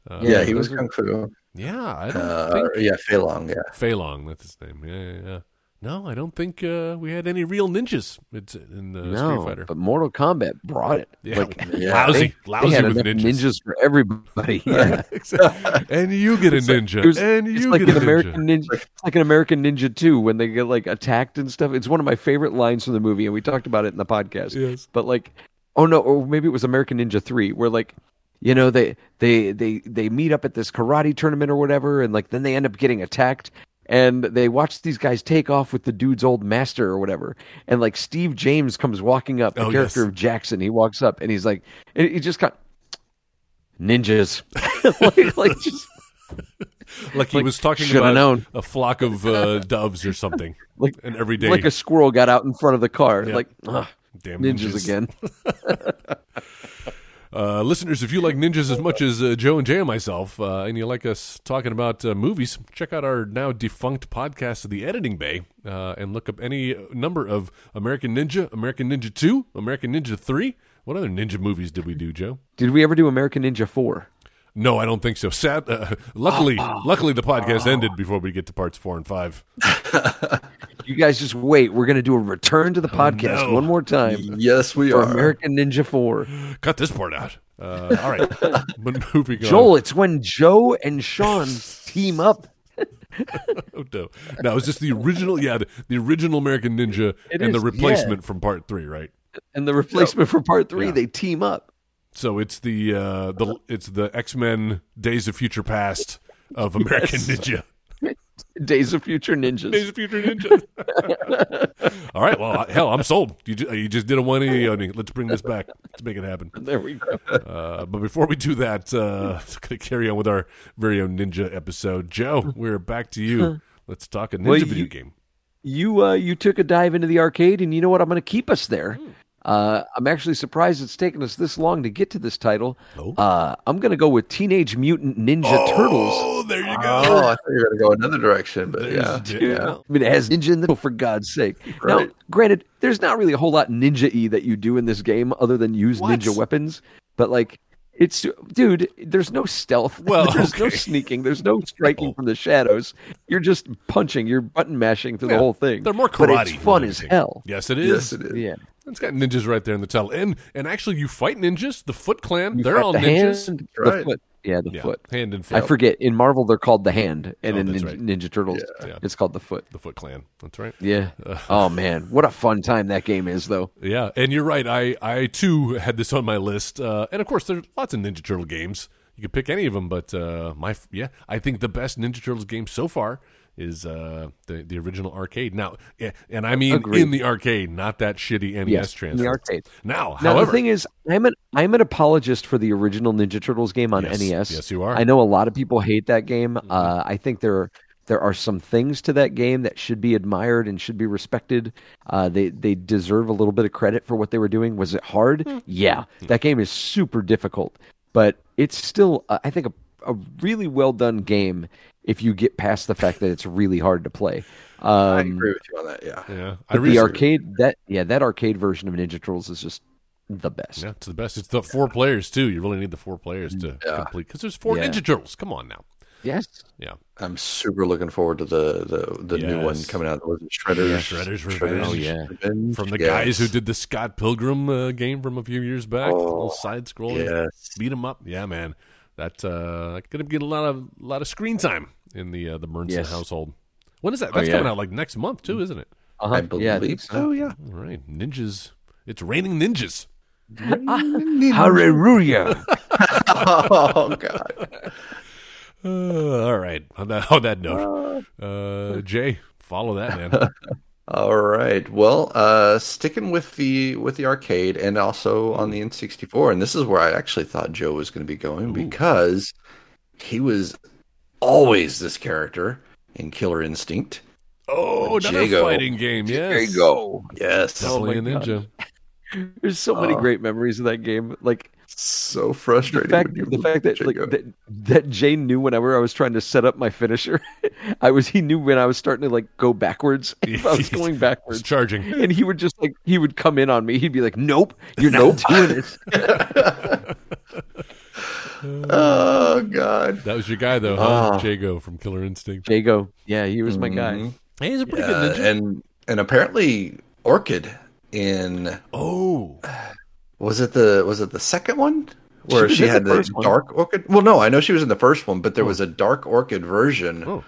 B: Uh,
D: yeah, he was Kung Fu.
B: Yeah, I don't
D: Uh,
B: think
D: yeah, Fei Long. Yeah,
B: Fei Long. That's his name. Yeah, yeah, yeah. No, I don't think uh, we had any real ninjas in uh, Street Fighter.
C: but Mortal Kombat brought it.
B: Yeah,
C: Like,
D: Yeah,
B: lousy,
C: they,
B: lousy
C: they
B: with ninjas.
C: ninjas. for everybody. (laughs) Yeah. exactly.
B: and you get a ninja,
C: It was-
B: and
C: it's
B: you
C: like
B: get
C: an
B: a ninja.
C: American ninja. It's like an American Ninja too when they get like attacked and stuff. It's one of my favorite lines from the movie, and we talked about it in the podcast.
B: Yes.
C: But like, oh no, or maybe it was American Ninja Three, where like, you know, they they they they meet up at this karate tournament or whatever, and like then they end up getting attacked. And they watch these guys take off with the dude's old master or whatever. And like Steve James comes walking up, the
B: Oh,
C: character
B: yes.
C: of Jackson. He walks up and he's like, and he just got ninjas, (laughs) (laughs) like, like just
B: Like he
C: Like,
B: was talking about
C: known.
B: a flock of uh, doves or something. (laughs)
C: Like-
B: and every day,
C: like a squirrel got out in front of the car.
B: Yeah.
C: Like ugh,
B: damn
C: ninjas, again.
B: Uh, listeners, if you like ninjas as much as uh, Joe and Jay and myself, uh, and you like us talking about uh, movies, check out our now defunct podcast, The Editing Bay, uh, and look up any number of American Ninja, American Ninja 2, American Ninja 3. What other ninja movies did we do, Joe?
C: Did we ever do American Ninja Four?
B: No, I don't think so. Sad. Uh, luckily, luckily the podcast ended before we get to parts four and five. (laughs)
C: You guys just wait. We're gonna do a return to the podcast
B: Oh, no.
C: one more time
D: yes, we are.
C: American Ninja Four.
B: Cut this part out. Uh, all right, (laughs) but moving on.
C: Joel, it's when Joe and Sean team up. (laughs)
B: Oh, no. No, is this the original? Yeah, the, the original American Ninja
C: It
B: and
C: is,
B: the replacement from part three, right?
C: And the replacement for part three,
B: Yeah.
C: they team up.
B: So it's the uh, the it's the X Men Days of Future Past of American
C: Yes.
B: Ninja. (laughs)
C: Days of Future Ninjas.
B: Days of Future Ninja. (laughs) All right, well, hell, I'm sold. You just, you just did a 180. Let's bring this back. Let's make it happen. (laughs)
C: There we go.
B: Uh, but before we do that, uh, going to carry on with our very own Ninja episode. Joe, we're back to you. Let's talk a Ninja
C: Well,
B: video game.
C: You uh, you took a dive into the arcade, and you know what? I'm going to keep us there.
B: Hmm.
C: Uh, I'm actually surprised it's taken us this long to get to this title.
B: Oh.
C: Uh, I'm going to go with Teenage Mutant Ninja Turtles.
B: Oh, there you go.
D: Oh,
B: go.
D: I thought you were going to go another direction, but yeah. Yeah.
C: I mean, it has ninja in the for God's sake. Now, granted, there's not really a whole lot ninja y that you do in this game other than use
B: What?
C: ninja weapons. But like, it's dude, there's no stealth. (laughs)
B: Well,
C: there's no sneaking. There's no striking
B: No.
C: from the shadows. You're just punching. You're button mashing through
B: Yeah,
C: the whole thing.
B: They're more karate.
C: But
B: karate.
C: it's fun as hell.
B: Yes, it is.
D: Yes, it is.
C: Yeah,
B: It's got ninjas right there in the title, and and actually, you fight ninjas. The Foot Clan,
C: You've
B: they're all
C: the
B: ninjas.
C: hand, the
D: Right.
C: foot. Yeah, the
B: yeah,
C: foot.
B: hand and foot.
C: I forget. In Marvel, they're called the hand, and
B: Oh,
C: in Ninja,
B: right.
C: Ninja Turtles,
B: Yeah.
C: it's called the foot.
B: The Foot Clan. That's right.
C: Yeah. (laughs) oh man, what a fun time that game is, though.
B: Yeah, and you're right. I I too had this on my list, uh, and of course, there's lots of Ninja Turtle games. You could pick any of them, but uh, my yeah, I think the best Ninja Turtles game so far is uh, the the original arcade. Now, eh, and I mean
C: Agreed.
B: in the arcade, not that shitty NES
C: Yes, in
B: transfer.
C: the arcade.
B: Now,
C: Now
B: however,
C: the thing is, I'm an I'm an apologist for the original Ninja Turtles game on
B: Yes.
C: NES.
B: Yes, you are. Mm-hmm.
C: I know a lot of people hate that game. Uh, I think there there are some things to that game that should be admired and should be respected. Uh, they they deserve a little bit of credit for what they were doing. Was it hard?
B: Hmm.
C: Yeah, that game is super difficult, but it's still uh, I think a a really well done game if you get past the fact that it's really hard to play. Um,
D: I agree with you on that. Yeah.
B: yeah, I
C: the arcade that yeah that arcade version of Ninja Turtles is just the best.
B: Yeah, it's the best. It's the four players too. You really need the four players to
D: Yeah.
B: complete because there's four
C: Yeah.
B: Ninja Turtles. Come on now.
C: Yes.
B: Yeah,
D: I'm super looking forward to the the, the new one coming out. Was it Shredder's?
B: Yeah, Shredder's Revenge.
C: Oh, yeah.
D: Revenge?
B: from the
D: Yes.
B: guys who did the Scott Pilgrim uh, game from a few years back,
D: Oh,
B: little side scrolling.
D: Yes.
B: beat 'em up. Yeah, man, that uh, gonna get a lot of lot of screen time in the uh, the Burnson
C: Yes.
B: household. When is that?
C: Oh,
B: That's
C: yeah.
B: coming out like next month too, isn't it?
C: Uh-huh.
D: I believe
C: yeah, I so.
D: so. Yeah.
B: All right, ninjas. It's raining ninjas. (laughs)
C: Hallelujah. (laughs)
D: oh God.
B: Uh, (laughs) all right. On that on that note, uh, Jay, follow that man.
D: All right. Well, uh, sticking with the with the arcade and also on the N64, and this is where I actually thought Joe was going to be going because he was always this character in Killer Instinct.
B: Oh, another
D: Jago.
B: fighting game. Yes.
C: There you go.
D: Yes.
B: Definitely
C: Oh
B: a ninja. (laughs)
C: There's so many
D: Oh.
C: great memories of that game. Like
D: So
C: the
D: frustrating.
C: fact, the fact that like that, that Jane knew whenever I was trying to set up my finisher, (laughs) I was he knew when I was starting to like go backwards. (laughs) If I was (laughs) going
B: It's
C: backwards,
B: charging.
C: and he would just like he would come in on me. He'd be like, "Nope, you're not doing it."
D: oh God.
B: That was your guy, though, huh?
D: Oh.
B: Jago from Killer Instinct.
C: Jago, yeah, he was my guy.
D: Mhm.
B: Hey, he's a pretty
D: Yeah,
B: good ninja.
D: and and apparently Orchid in
B: oh,
D: was it the was it the second one where
C: was
D: she, had
C: the
D: the,
C: first one.
D: dark orchid? Well, no, I know she was in the first one, but there was a dark orchid version
B: Oh.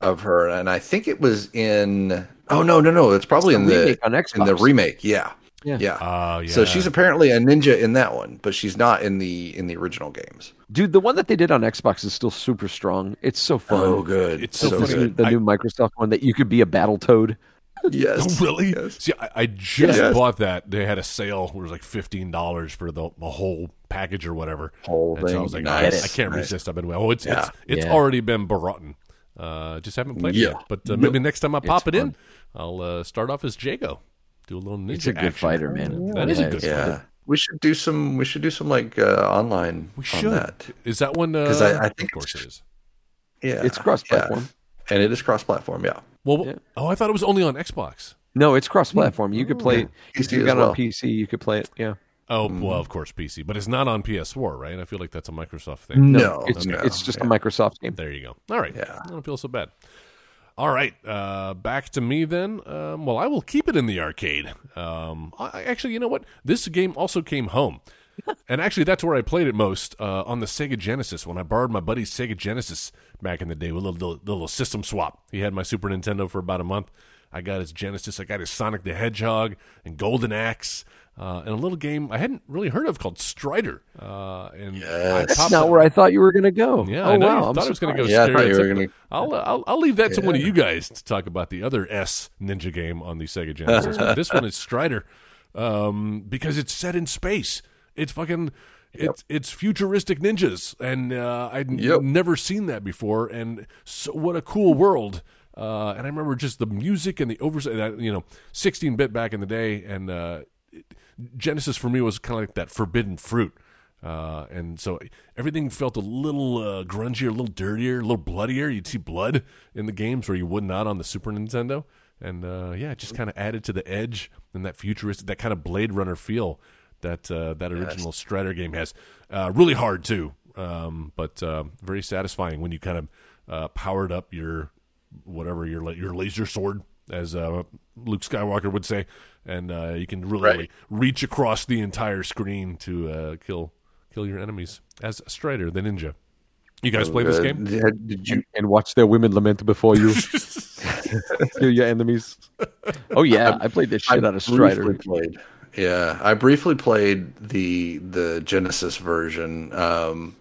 D: of her, and I think it was in. Oh no, no, no! It's probably in the
C: remake on Xbox.
D: in the remake. Yeah,
C: Yeah.
D: yeah.
B: Ah, yeah.
D: So she's apparently a ninja in that one, but she's not in the in the original games.
C: Dude, the one that they did on Xbox is still super strong. It's so fun.
D: Oh, good!
B: It's so
C: the,
B: funny.
C: new- the
B: I-
C: new Microsoft one that you could be a battle toad. (laughs)
D: Yes,
B: Oh, really?
D: Yes.
B: See, I, I just
D: Yes.
B: bought that. They had a sale where it was like fifteen dollars for the, the whole package or whatever.
D: Whole
B: and so I was like,
D: Nice.
B: I, I can't
D: Nice.
B: resist. I've been well. oh, it's
D: Yeah.
B: it's it's
C: Yeah.
B: already been broughton. Uh, just haven't played it
D: Yeah.
B: yet. But uh, maybe next time I pop it in. I'll uh, start off as Jago. Do a little ninja.
C: It's a good
B: action.
C: fighter, man.
B: That is a good
C: it's
B: fighter.
D: Yeah, we should do some. We should do some like uh, online
B: We
D: on
B: should.
D: that.
B: Is that one?
D: 'Cause
B: Uh,
D: I- I think
B: of course
D: it's-
B: it is.
D: Yeah,
C: It's cross-platform.
D: yeah. And it is cross-platform. Yeah,
B: Well,
C: Yeah.
B: oh, I thought it was only on Xbox.
C: No, it's cross-platform. You could play
D: Yeah.
C: it. If you
D: as
C: got it
D: well.
C: on PC, you could play it. Yeah.
B: Oh,
D: Mm-hmm.
B: well, of course PC, but it's not on PS4, right? I feel like that's a Microsoft thing.
D: No,
C: it's
D: no,
C: it's just
D: yeah.
C: a Microsoft game.
B: There you go. All right.
D: Yeah.
B: I don't feel so bad. All right. Uh, back to me then. Um, well, I will keep it in the arcade. Um, I, I- actually, you know what? This game also came home. And actually, that's where I played it most uh, on the Sega Genesis. When I borrowed my buddy's Sega Genesis back in the day with a little, little system swap. He had my Super Nintendo for about a month. I got his Genesis. I got his Sonic the Hedgehog and Golden Axe. Uh, and a little game I hadn't really heard of called Strider. Uh, and
D: Yes.
C: That's not
B: it-
C: where I thought you were going to go.
B: yeah,
C: oh
B: I know
C: wow,
B: you
C: I'm
B: thought I was going to go
D: Yeah, I thought you were
B: stereotypical.
D: gonna-
B: I'll, I'll I'll leave that to one of you guys to talk about the other S ninja game on the Sega Genesis. but (laughs) this one is Strider, um, because it's set in space. It's fucking. It's it's futuristic ninjas, and uh, I'd
D: Yep.
B: never seen that before. And so, what a cool world! Uh, and I remember just the music and the oversight. You know, sixteen bit back in the day, and uh, Genesis for me was kind of like that forbidden fruit. Uh, and so everything felt a little uh, grungier, a little dirtier, a little bloodier. You'd see blood in the games where you would not on the Super Nintendo. And uh, yeah, it just kind of added to the edge and that futuristic, that kind of Blade Runner feel that uh, that original Strider game has. Uh, really hard too, um, but uh, very satisfying when you kind of uh, powered up your whatever your your laser sword, as uh, Luke Skywalker would say, and uh, you can really
D: Right.
B: reach across the entire screen to uh, kill kill your enemies as Strider, the ninja. You guys play this game?
D: Did, did you?
C: and watch their women lament before you. (laughs) (laughs) Kill your enemies. Oh yeah, I played this shit
D: I
C: out of Strider.
D: Played, yeah, I briefly played the the Genesis version, um,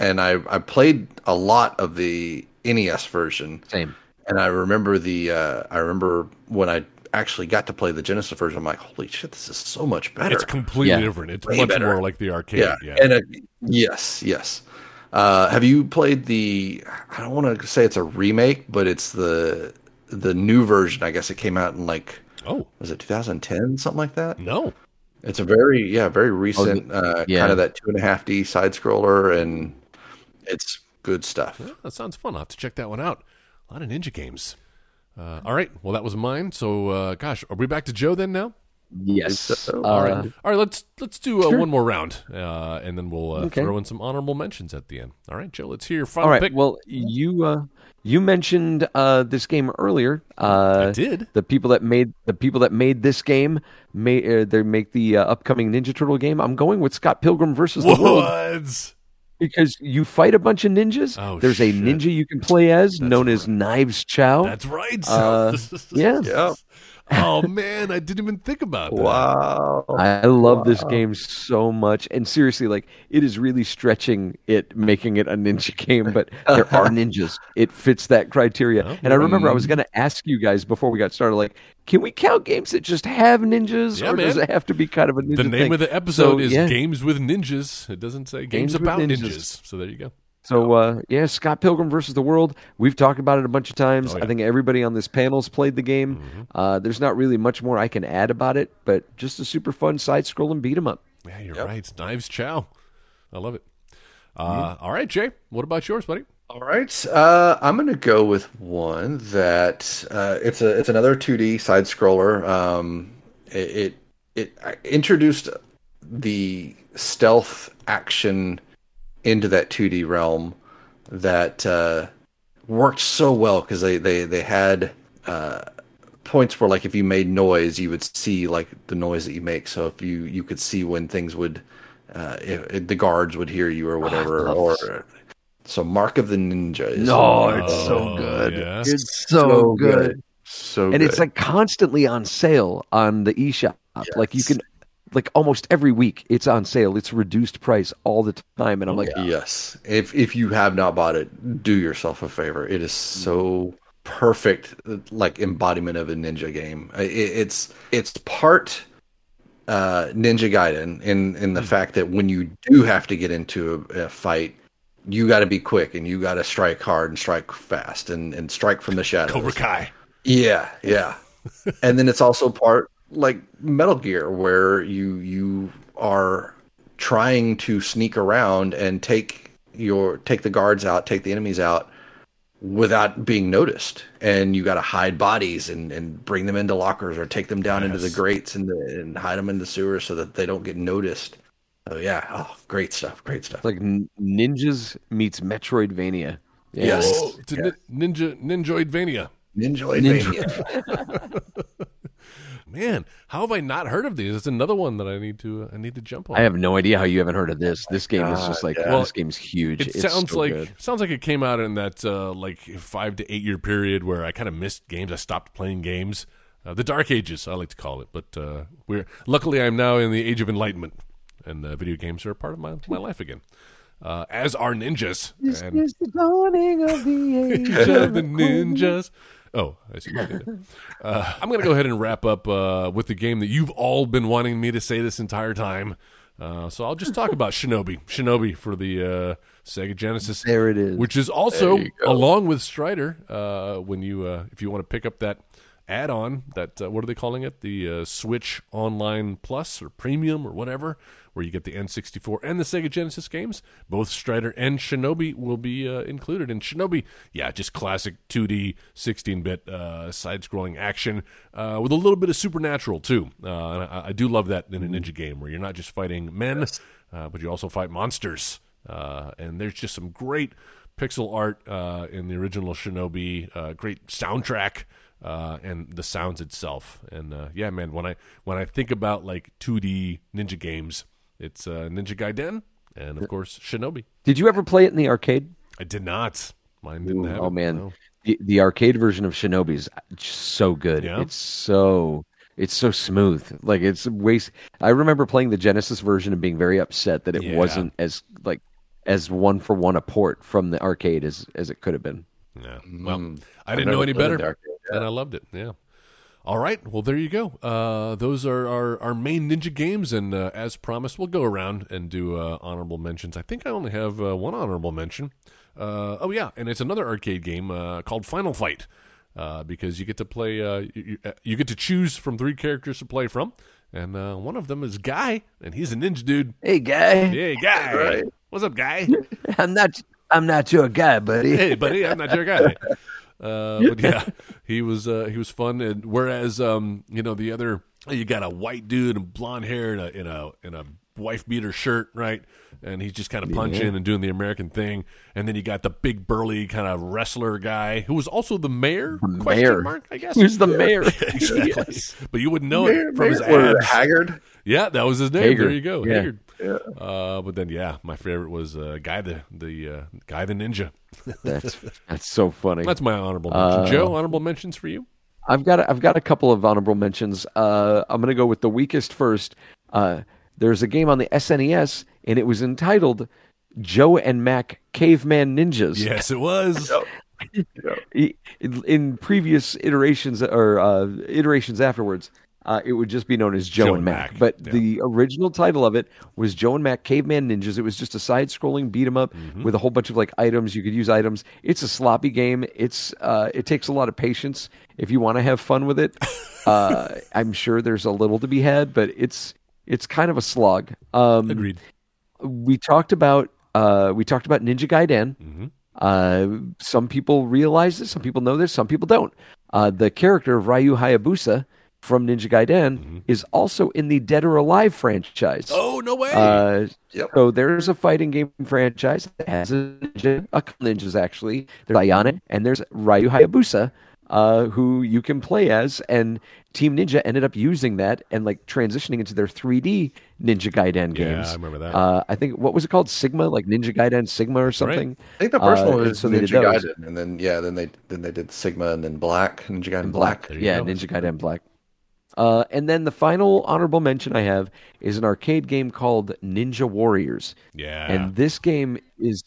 D: and I I played a lot of the NES version,
C: Same.
D: and I remember the uh, I remember when I actually got to play the Genesis version. I'm like, holy shit, this is so much better.
B: It's completely
C: Yeah.
B: different. It's
D: Way
B: much
D: better.
B: more like the arcade.
D: yeah,
B: Yeah,
D: and it, yes, yes. Uh, have you played the? I don't want to say it's a remake, but it's the the new version. I guess it came out in like
B: Oh
D: was it 2010, something like that.
B: no,
D: It's a very yeah, very recent uh,
C: yeah.
D: kind of that two and a half D side scroller, and it's good stuff.
B: Yeah, that sounds fun. I'll have to check that one out. A lot of ninja games. Uh, all right, well that was mine. So, uh, gosh, are we back to Joe then now?
C: Yes.
D: So,
C: Uh,
B: All right, all right. Let's let's do uh,
C: sure.
B: one more round, uh, and then we'll uh,
C: Okay.
B: throw in some honorable mentions at the end. All right, Joe. Let's hear your final
C: All right.
B: pick.
C: Well, you uh, you mentioned uh, this game earlier. Uh,
B: I did.
C: the people that made the people that made this game may uh, they make the uh, upcoming Ninja Turtle game. I'm going with Scott Pilgrim versus the World because you fight a bunch of ninjas.
B: Oh,
C: There's a ninja you can play as known as Knives Chau.
B: That's right.
C: Uh, (laughs) yeah.
D: Yeah,
B: Oh man, I didn't even think about that.
D: Wow.
C: I love this game so much, and seriously, like it is really stretching it, making it a ninja game. But there are (laughs) ninjas; it fits that criteria.
B: Oh,
C: and I remember I was going to ask you guys before we got started, like, can we count games that just have ninjas,
B: Yeah,
C: or does it have to be kind of a ninja
B: The name
C: thing?
B: of the episode
C: So,
B: is
C: yeah.
B: Games with Ninjas. It doesn't say games,
C: Games
B: about ninjas.
C: Ninjas.
B: So there you go.
C: So uh, yeah, Scott Pilgrim versus the World. We've talked about it a bunch of times.
B: Oh, yeah. Mm-hmm.
C: I think everybody on this panel's played the game. Uh, there's not really much more I can add about it, but just a super fun side-scrolling beat 'em up.
B: Yeah, you're right. Knives Chau. I love it. Uh, all right, Jay. What about yours, buddy?
D: All right, uh, I'm going to go with one that uh, it's a it's another 2D side scroller. Um, it, it it introduced the stealth action into that 2D realm that uh, worked so well because they they they had uh, points where like if you made noise, you would see like the noise that you make. So if you you could see when things would uh, if, if the guards would hear you or whatever,
C: love
D: or
C: this.
D: so Mark of the Ninja. Is
C: No, it's so
B: Oh,
C: good.
B: yeah.
C: It's so, good.
D: so
C: and
D: good.
C: it's like constantly on sale on the eShop. Like you can, like almost every week, it's on sale. It's reduced price all the time, and I'm like,
D: yes. If if you have not bought it, do yourself a favor. It is so perfect, like embodiment of a ninja game. It, it's it's part uh, Ninja Gaiden in in the fact that when you do have to get into a, a fight, you got to be quick and you got to strike hard and strike fast and and strike from the shadows.
B: Cobra Kai.
D: Yeah, yeah. (laughs) and then it's also part like Metal Gear where you you are trying to sneak around and take your take the guards out, take the enemies out without being noticed. And you got to hide bodies and and bring them into lockers or take them down into the grates and the, and hide them in the sewers so that they don't get noticed. Oh yeah, oh great stuff, great stuff.
C: it's like ninjas meets Metroidvania. Yeah.
D: Yes.
B: Oh, it's a nin- Ninja Ninjoidvania.
D: Ninja
C: Ninja. (laughs) (laughs)
B: Man, how have I not heard of these? It's another one that I need to I need to jump on.
C: I have no idea how you haven't heard of this. This game is just like
D: yeah.
C: this game's huge.
B: It
C: It's
B: sounds
C: so
B: like
C: good.
B: sounds like it came out in that uh, like five to eight year period where I kind of missed games. I stopped playing games. Uh, the dark ages, I like to call it. But uh, we're luckily I'm now in the age of enlightenment, and uh, video games are a part of my my life again. Uh, as are ninjas. and
C: is the dawning of the (laughs) age
B: of the ninjas. Oh, I see. what you did. Uh, I'm going to go ahead and wrap up uh, with the game that you've all been wanting me to say this entire time. Uh, so I'll just talk (laughs) about Shinobi. Shinobi for the uh, Sega Genesis.
C: There it is.
B: Which is also
D: There you go.
B: along with Strider. Uh, when you uh, if you want to pick up that add-on, that uh, what are they calling it? The uh, Switch Online Plus or Premium or whatever, where you get the N64 and the Sega Genesis games. Both Strider and Shinobi will be uh, included. And Shinobi, yeah, just classic 2D 16-bit uh, side-scrolling action uh, with a little bit of supernatural too. Uh, and I, I do love that in a ninja game where you're not just fighting men, uh, but you also fight monsters. Uh, and there's just some great pixel art uh, in the original Shinobi. Uh, great soundtrack uh, and the sounds itself. And uh, yeah, man, when I when I think about like 2D ninja games, it's uh, Ninja Gaiden and of course Shinobi.
C: Did you ever play it in the arcade?
B: I did not. Mine didn't have.
C: oh
B: it,
C: man,
B: no.
C: the, the arcade version of Shinobi is just so good.
B: Yeah?
C: It's so it's so smooth. Like it's waste. I remember playing the Genesis version and being very upset that it
B: Yeah.
C: wasn't as like as one for one a port from the arcade as as it could have been.
B: Yeah. Well,
C: Mm.
B: I didn't know any better,
D: the arcade,
B: and I loved it. Yeah. All right. Well, there you go. Uh, those are our, our main ninja games, and uh, as promised, we'll go around and do uh, honorable mentions. I think I only have uh, one honorable mention. Uh, oh yeah, and it's another arcade game uh, called Final Fight. Uh, because you get to play, uh, you, you- get to choose from three characters to play from, and uh, one of them is Guy, and he's a ninja dude.
C: Hey guy,
B: Hey, Guy,
D: Right.
B: what's up, Guy? (laughs)
C: I'm not I'm not your guy, buddy.
B: hey buddy i'm not your guy (laughs) uh, but yeah. (laughs) he was uh, he was fun. And whereas um you know the other you got a white dude and blonde hair in a in a in a wife beater shirt right and he's just kind of punching and doing the american thing and then you got the big burly kind of wrestler guy who was also the mayor question
C: mayor.
B: mark i guess
C: Who's the mayor? (laughs)
B: exactly (laughs) but you wouldn't know
D: Mayor-
B: it from his
D: Mayor- or
B: abs
D: Haggard.
B: yeah, that was his name. There you go,
C: Yeah.
B: Haggard. Uh, but then, yeah, my favorite was uh, guy the the uh, guy the ninja. (laughs)
C: That's that's so funny.
B: That's my honorable mention.
C: Uh,
B: Joe, honorable mentions for you.
C: I've got a, I've got a couple of honorable mentions. Uh, I'm going to go with the weakest first. Uh, there's a game on the SNES, and it was entitled Joe and Mac Caveman Ninjas.
B: Yes, it was. (laughs)
C: in, in previous iterations or uh, iterations afterwards, uh, it would just be known as Joe,
B: Joe
C: and
B: and
C: Mac.
B: Mac,
C: But
B: yeah.
C: the original title of it was Joe and Mac Caveman Ninjas. It was just a side-scrolling beat 'em up
B: Mm-hmm.
C: with a whole bunch of like items. You could use items. It's a sloppy game. It's uh, it takes a lot of patience if you want to have fun with it. (laughs) uh, I'm sure there's a little to be had, but it's it's kind of a slog. Um,
B: Agreed.
C: We talked about uh, we talked about Ninja Gaiden.
B: Mhm.
C: Uh, some people realize this, some people know this, some people don't. Uh, the character of Ryu Hayabusa from Ninja Gaiden is also in the Dead or Alive franchise.
B: Oh no way!
C: Uh,
D: Yep.
C: So there's a fighting game franchise that has a ninja, a couple ninjas actually. There's Ayane and there's Ryu Hayabusa, uh, who you can play as, and Team Ninja ended up using that and like transitioning into their 3D Ninja Gaiden
B: Yeah,
C: games.
B: I remember that.
C: Uh, I think what was it called? Sigma, like Ninja Gaiden Sigma or
B: right.
C: something.
D: I think the first
C: Uh,
D: one was
C: so they did
D: Ninja
C: those.
D: Gaiden, and then yeah, then they then they did Sigma, and then Black Ninja Gaiden Black.
B: There you
C: yeah,
B: go.
C: Ninja Gaiden Black. Uh, and then the final honorable mention I have is an arcade game called Ninja Warriors.
B: yeah.
C: And this game is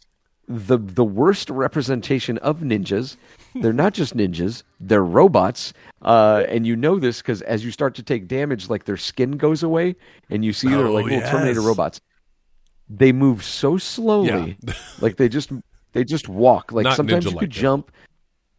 C: the the worst representation of ninjas. (laughs) They're not just ninjas; they're robots. Uh, and you know this because as you start to take damage, like their skin goes away, and you see they're
B: Oh,
C: like little Terminator robots. They move so slowly, (laughs) like they just they just walk. Like
B: Not
C: sometimes you could jump,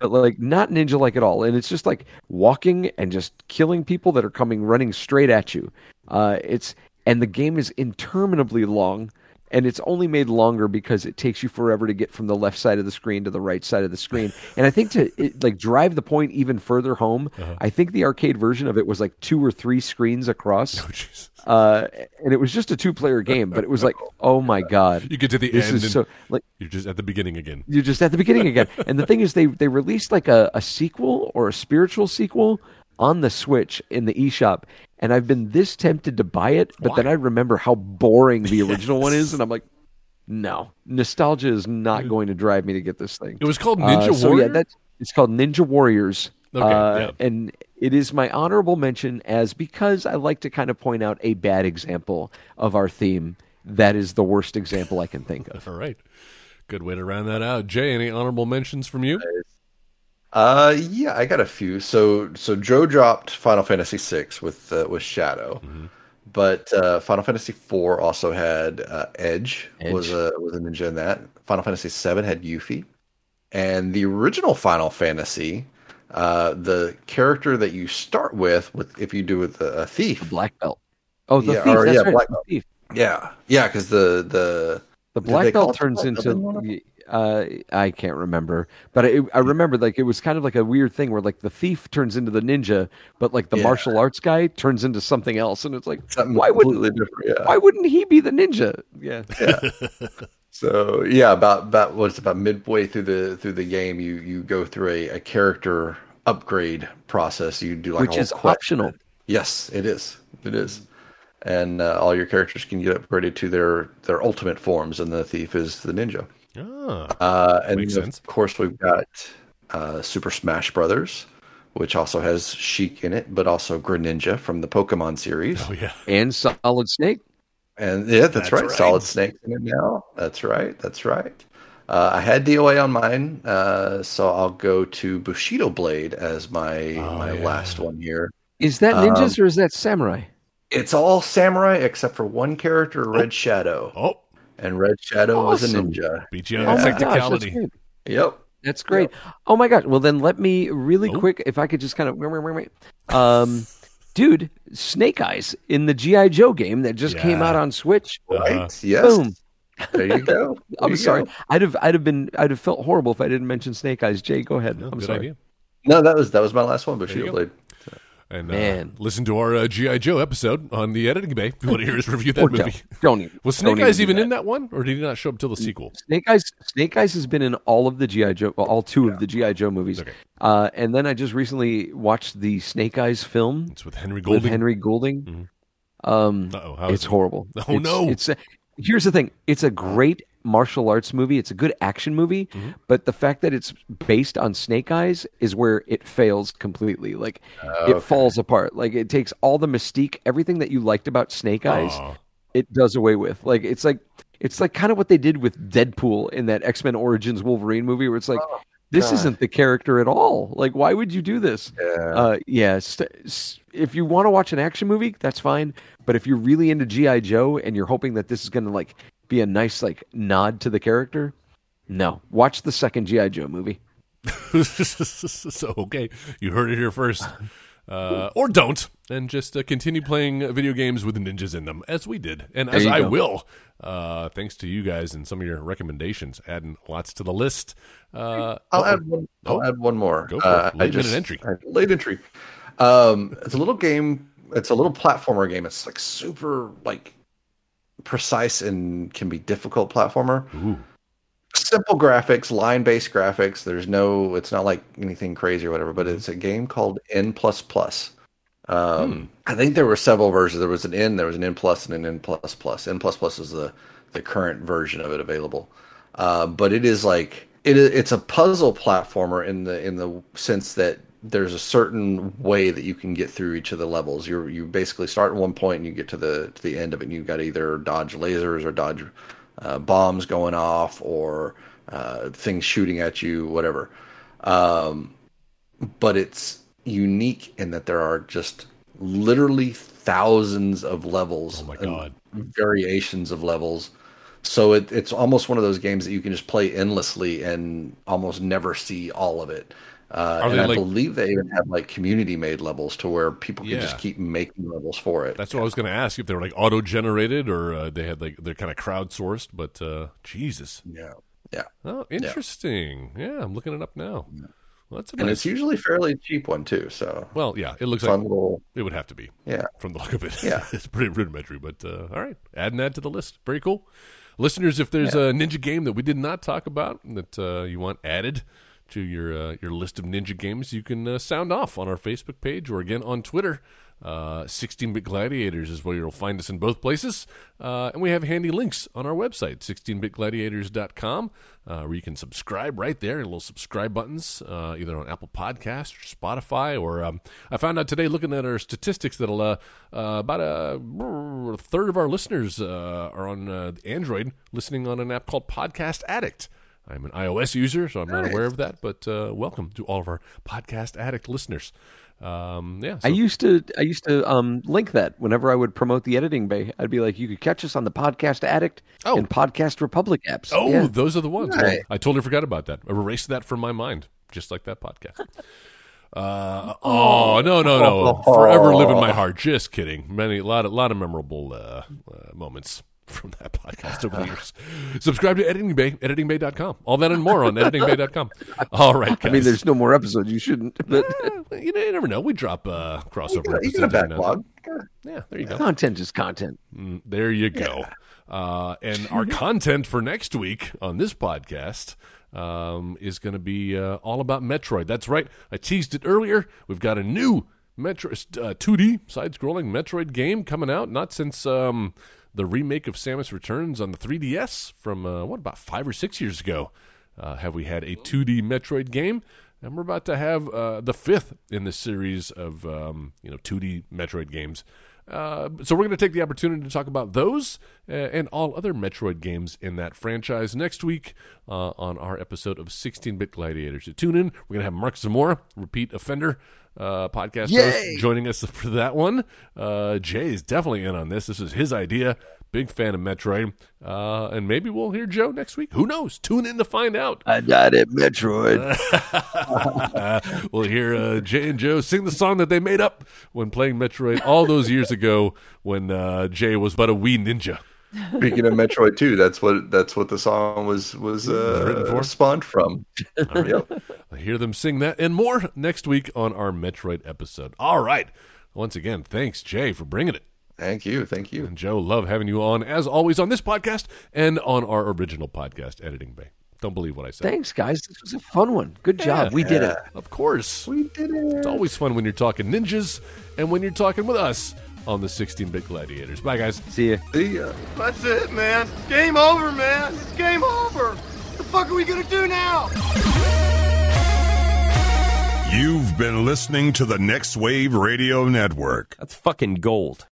C: but like not ninja like at all. And it's just like walking and just killing people that are coming running straight at you. Uh, it's and the game is interminably long, and it's only made longer because it takes you forever to get from the left side of the screen to the right side of the screen. (laughs) And I think to it, like drive the point even further home,
B: Uh-huh.
C: I think the arcade version of it was like two or three screens across.
B: Oh.
C: Uh, and it was just a two-player game, but it was like, (laughs) oh my god,
B: You get to the
C: this
B: end
C: is
B: and
C: so like
B: you're just at the beginning again.
C: you're just at the beginning again. (laughs) And the thing is, they they released like a, a sequel or a spiritual sequel on the Switch in the eShop, and I've been this tempted to buy it, but then I remember how boring the (laughs) original one is, and I'm like, no, nostalgia is not going to drive me to get this thing.
B: It was called Ninja
C: Uh, so
B: Warrior.
C: yeah, that's it's called Ninja Warriors.
B: Okay,
C: uh,
B: yeah.
C: and it is my honorable mention as because I like to kind of point out a bad example of our theme. That is the worst example I can think (laughs) of.
B: All right. Good way to round that out. Jay, any honorable mentions from you?
D: Uh, yeah, I got a few. So, so Joe dropped Final Fantasy VI with uh, with Shadow,
C: Mm-hmm.
D: but uh, Final Fantasy IV also had uh, Edge, was a was a ninja in that. Final Fantasy VII had Yuffie, and the original Final Fantasy, uh, the character that you start with, with if you do with a, a thief,
C: Black belt. Oh, the
D: Yeah,
C: thief.
D: or, yeah,
C: right,
D: black
C: the
D: belt.
C: thief.
D: yeah, yeah, because the the
C: The black belt turns
D: black belt in one of
C: into. Uh, I can't remember, but I, I remember like it was kind of like a weird thing where like the thief turns into the ninja, but like the
D: Yeah.
C: martial arts guy turns into something else, and it's like
D: something
C: why wouldn't
D: different. Yeah.
C: why wouldn't he be the ninja? Yeah, yeah. (laughs)
D: So yeah, about about what's about midway through the through the game, you you go through a, a character upgrade process. You do like
C: which
D: whole
C: is
D: quest.
C: optional.
D: Yes, it is. It is, and uh, all your characters can get upgraded to their their ultimate forms, and the thief is the ninja.
B: Ah,
D: Uh, and
B: Makes
D: of
B: sense.
D: course, we've got uh, Super Smash Brothers, which also has Sheik in it, but also Greninja from the Pokemon series.
B: oh yeah.
C: And Solid Snake.
D: And yeah, that's,
B: That's
D: right.
B: right.
D: Solid Snake in it now. That's right. That's right. Uh, I had DOA on mine, uh, so I'll go to Bushido Blade as my
B: Oh,
D: my
B: yeah.
D: last one here.
C: Is that
D: Um,
C: ninjas or is that samurai?
D: It's all samurai except for one character, Red Shadow,
B: Oh,
D: and Red Shadow was a ninja.
B: beat you on
C: Oh
B: the
C: my gosh, that's great.
D: Yep.
C: That's great. Oh my gosh. Well, then let me really
B: Oh.
C: quick, if I could just kind of, um, dude, Snake Eyes in the GI Joe game that just came out on Switch.
D: Right.
B: Uh-huh.
D: Yes.
C: Boom.
D: There you go. (laughs) There
C: I'm
D: you
C: sorry.
D: go.
C: I'd have, I'd have been, I'd have felt horrible if I didn't mention Snake Eyes. Jay, go ahead.
B: No,
C: I'm
B: good
C: sorry.
B: idea.
D: No, that was that was my last one.
B: you
D: Bushido
B: go.
D: Blade.
B: And
C: Man.
B: Uh, listen to our uh, GI Joe episode on the editing bay. If you want to hear us review that movie.
C: don't, don't even.
B: Was Snake Eyes
C: do
B: even in that one, or did he not show up till the sequel?
C: Snake Eyes, Snake Eyes has been in all of the GI Joe, well, all two of the GI Joe movies.
B: Okay.
C: Uh, and then I just recently watched the Snake Eyes film
B: It's with Henry Golding.
C: with
B: Golding.
C: Henry Golding. Um,
B: Uh-oh, how
C: it's
B: it?
C: horrible.
B: Oh,
C: It's-
B: no.
C: It's here's the thing it's a great martial arts movie. It's a good action movie but the fact that it's based on snake eyes is where it fails completely. Like it falls apart. Like it takes all the mystique everything that you liked about snake eyes it does away with. Like it's like it's like kind of what they did with deadpool in that x-men origins wolverine movie where it's like this isn't the character at all. Like why would you do this?
D: Yeah.
C: uh, yeah, st- s- if you want to watch an action movie, that's fine. But if you're really into GI Joe and you're hoping that this is going to like be a nice like nod to the character, no. Watch the second GI Joe movie. (laughs)
B: so okay, you heard it here first. Uh, or don't, and just uh, continue playing uh, video games with ninjas in them, as we did, and as I
C: go.
B: will, uh, thanks to you guys and some of your recommendations, adding lots to the list. Uh,
D: I'll
B: oh,
D: add one. I'll
B: Oh.
D: add one more.
B: Go for it.
D: Uh,
B: Late
D: I just,
B: entry.
D: Late entry. Um, it's a little game. It's a little platformer game. It's like super like precise and can be difficult platformer.
B: Ooh.
D: Simple graphics, line based graphics. There's no. It's not like anything crazy or whatever. But
B: Mm-hmm.
D: it's a game called N plus plus. Um,
B: Hmm.
D: I think there were several versions. There was an N, there was an N plus, and an N plus plus. N plus plus is the the current version of it available. Uh, but it is like it is, it's a puzzle platformer in the in the sense that there's a certain way that you can get through each of the levels. You you basically start at one point and you get to the to the end of it. and You've got either dodge lasers or dodge uh, bombs going off or uh, things shooting at you, whatever. Um, but it's unique in that there are just literally thousands of levels.
B: Oh my God.
D: Variations of levels. So it, it's almost one of those games that you can just play endlessly and almost never see all of it. Uh, and I
B: like-
D: believe they even have like community made levels to where people can
B: Yeah.
D: just keep making levels for it.
B: That's what I was going to ask if they were like auto generated or uh, they had like they're kind of crowdsourced. But uh, Jesus,
D: yeah, yeah,
B: oh, interesting. Yeah. I'm looking it up now. Well, that's a
D: and it's usually a fairly cheap one too. So
B: well, yeah, it looks
D: fun
B: like
D: little,
B: it would have to be.
D: yeah.
B: from the look of it. (laughs)
D: Yeah.
B: it's pretty rudimentary, but uh, all right. Adding that to the list. Very cool. Listeners, if there's a ninja game that we did not talk about that uh, you want added to your uh, your list of ninja games, you can uh, sound off on our Facebook page or again on Twitter. Uh, 16-bit gladiators is where you'll find us in both places, uh, and we have handy links on our website, 16bitgladiators.com, uh, where you can subscribe right there, little subscribe buttons, uh, either on Apple Podcasts or Spotify. Or um, I found out today, looking at our statistics, that uh, uh, about a, a third of our listeners are on Android, listening on an app called Podcast Addict. I'm an iOS user, so I'm not aware of that. But uh, welcome to all of our Podcast Addict listeners. Um, yeah,
C: I used to I used to um, link that whenever I would promote the editing bay. I'd be like, you could catch us on the Podcast Addict
B: Oh.
C: and Podcast Republic apps.
B: Oh,
C: Yeah.
B: those are the ones. Well, I totally forgot about that. I erased that from my mind, just like that podcast. Uh, (laughs) oh no no no! (laughs) Forever live in my heart. Just kidding. Many a lot of lot of memorable uh, uh, moments (laughs) from that podcast over the years. Subscribe to Editing Bay, editingbay.com. All that and more on editingbay.com. (laughs) All right, guys.
C: I mean, there's no more episodes. You shouldn't. But
B: you, know, you never know. We drop uh, crossover
D: You a
B: now and then.
D: backlog.
B: Yeah, there you go.
C: content is content.
B: Mm, There you go. Uh, and our (laughs) content for next week on this podcast um, is going to be uh, all about Metroid. That's right. I teased it earlier. We've got a new Metro uh, 2D side-scrolling Metroid game coming out. Not since um, the remake of Samus Returns on the 3DS from uh, what about five or six years ago. Uh, have we had a 2D Metroid game? And we're about to have uh, the fifth in the series of um, you know 2D Metroid games. Uh, so we're going to take the opportunity to talk about those uh, and all other Metroid games in that franchise next week uh, on our episode of 16-Bit Gladiators. So tune in. We're going to have Mark Zamora, repeat offender uh, podcast host, joining us for that one. Uh, Jay is definitely in on this. This is his idea. Big fan of Metroid. Uh, and maybe we'll hear Joe next week. Who knows? Tune in to find out.
C: I died at Metroid. (laughs)
B: we'll hear uh, Jay and Joe sing the song that they made up when playing Metroid all those years ago when uh, Jay was but a wee ninja.
D: Speaking of Metroid 2, that's what that's what the song was was
B: Written for?
D: uh, spawned from.
B: All right.
D: Yep.
B: I'll hear them sing that and more next week on our Metroid episode. All right. Once again, thanks, Jay, for bringing it.
D: Thank you. Thank you.
B: And Joe, love having you on, as always, on this podcast and on our original podcast, Editing Bay. Don't believe what I said.
C: Thanks, guys. This was a fun one. Good job. We did it.
B: Of course.
D: We did it.
B: It's always fun when you're talking ninjas and when you're talking with us on the 16 bit gladiators. Bye, guys.
C: See ya.
D: See ya.
E: That's it, man. Game over, man. It's game over. What the fuck are we going to do now?
A: You've been listening to the Next Wave Radio Network.
F: That's fucking gold.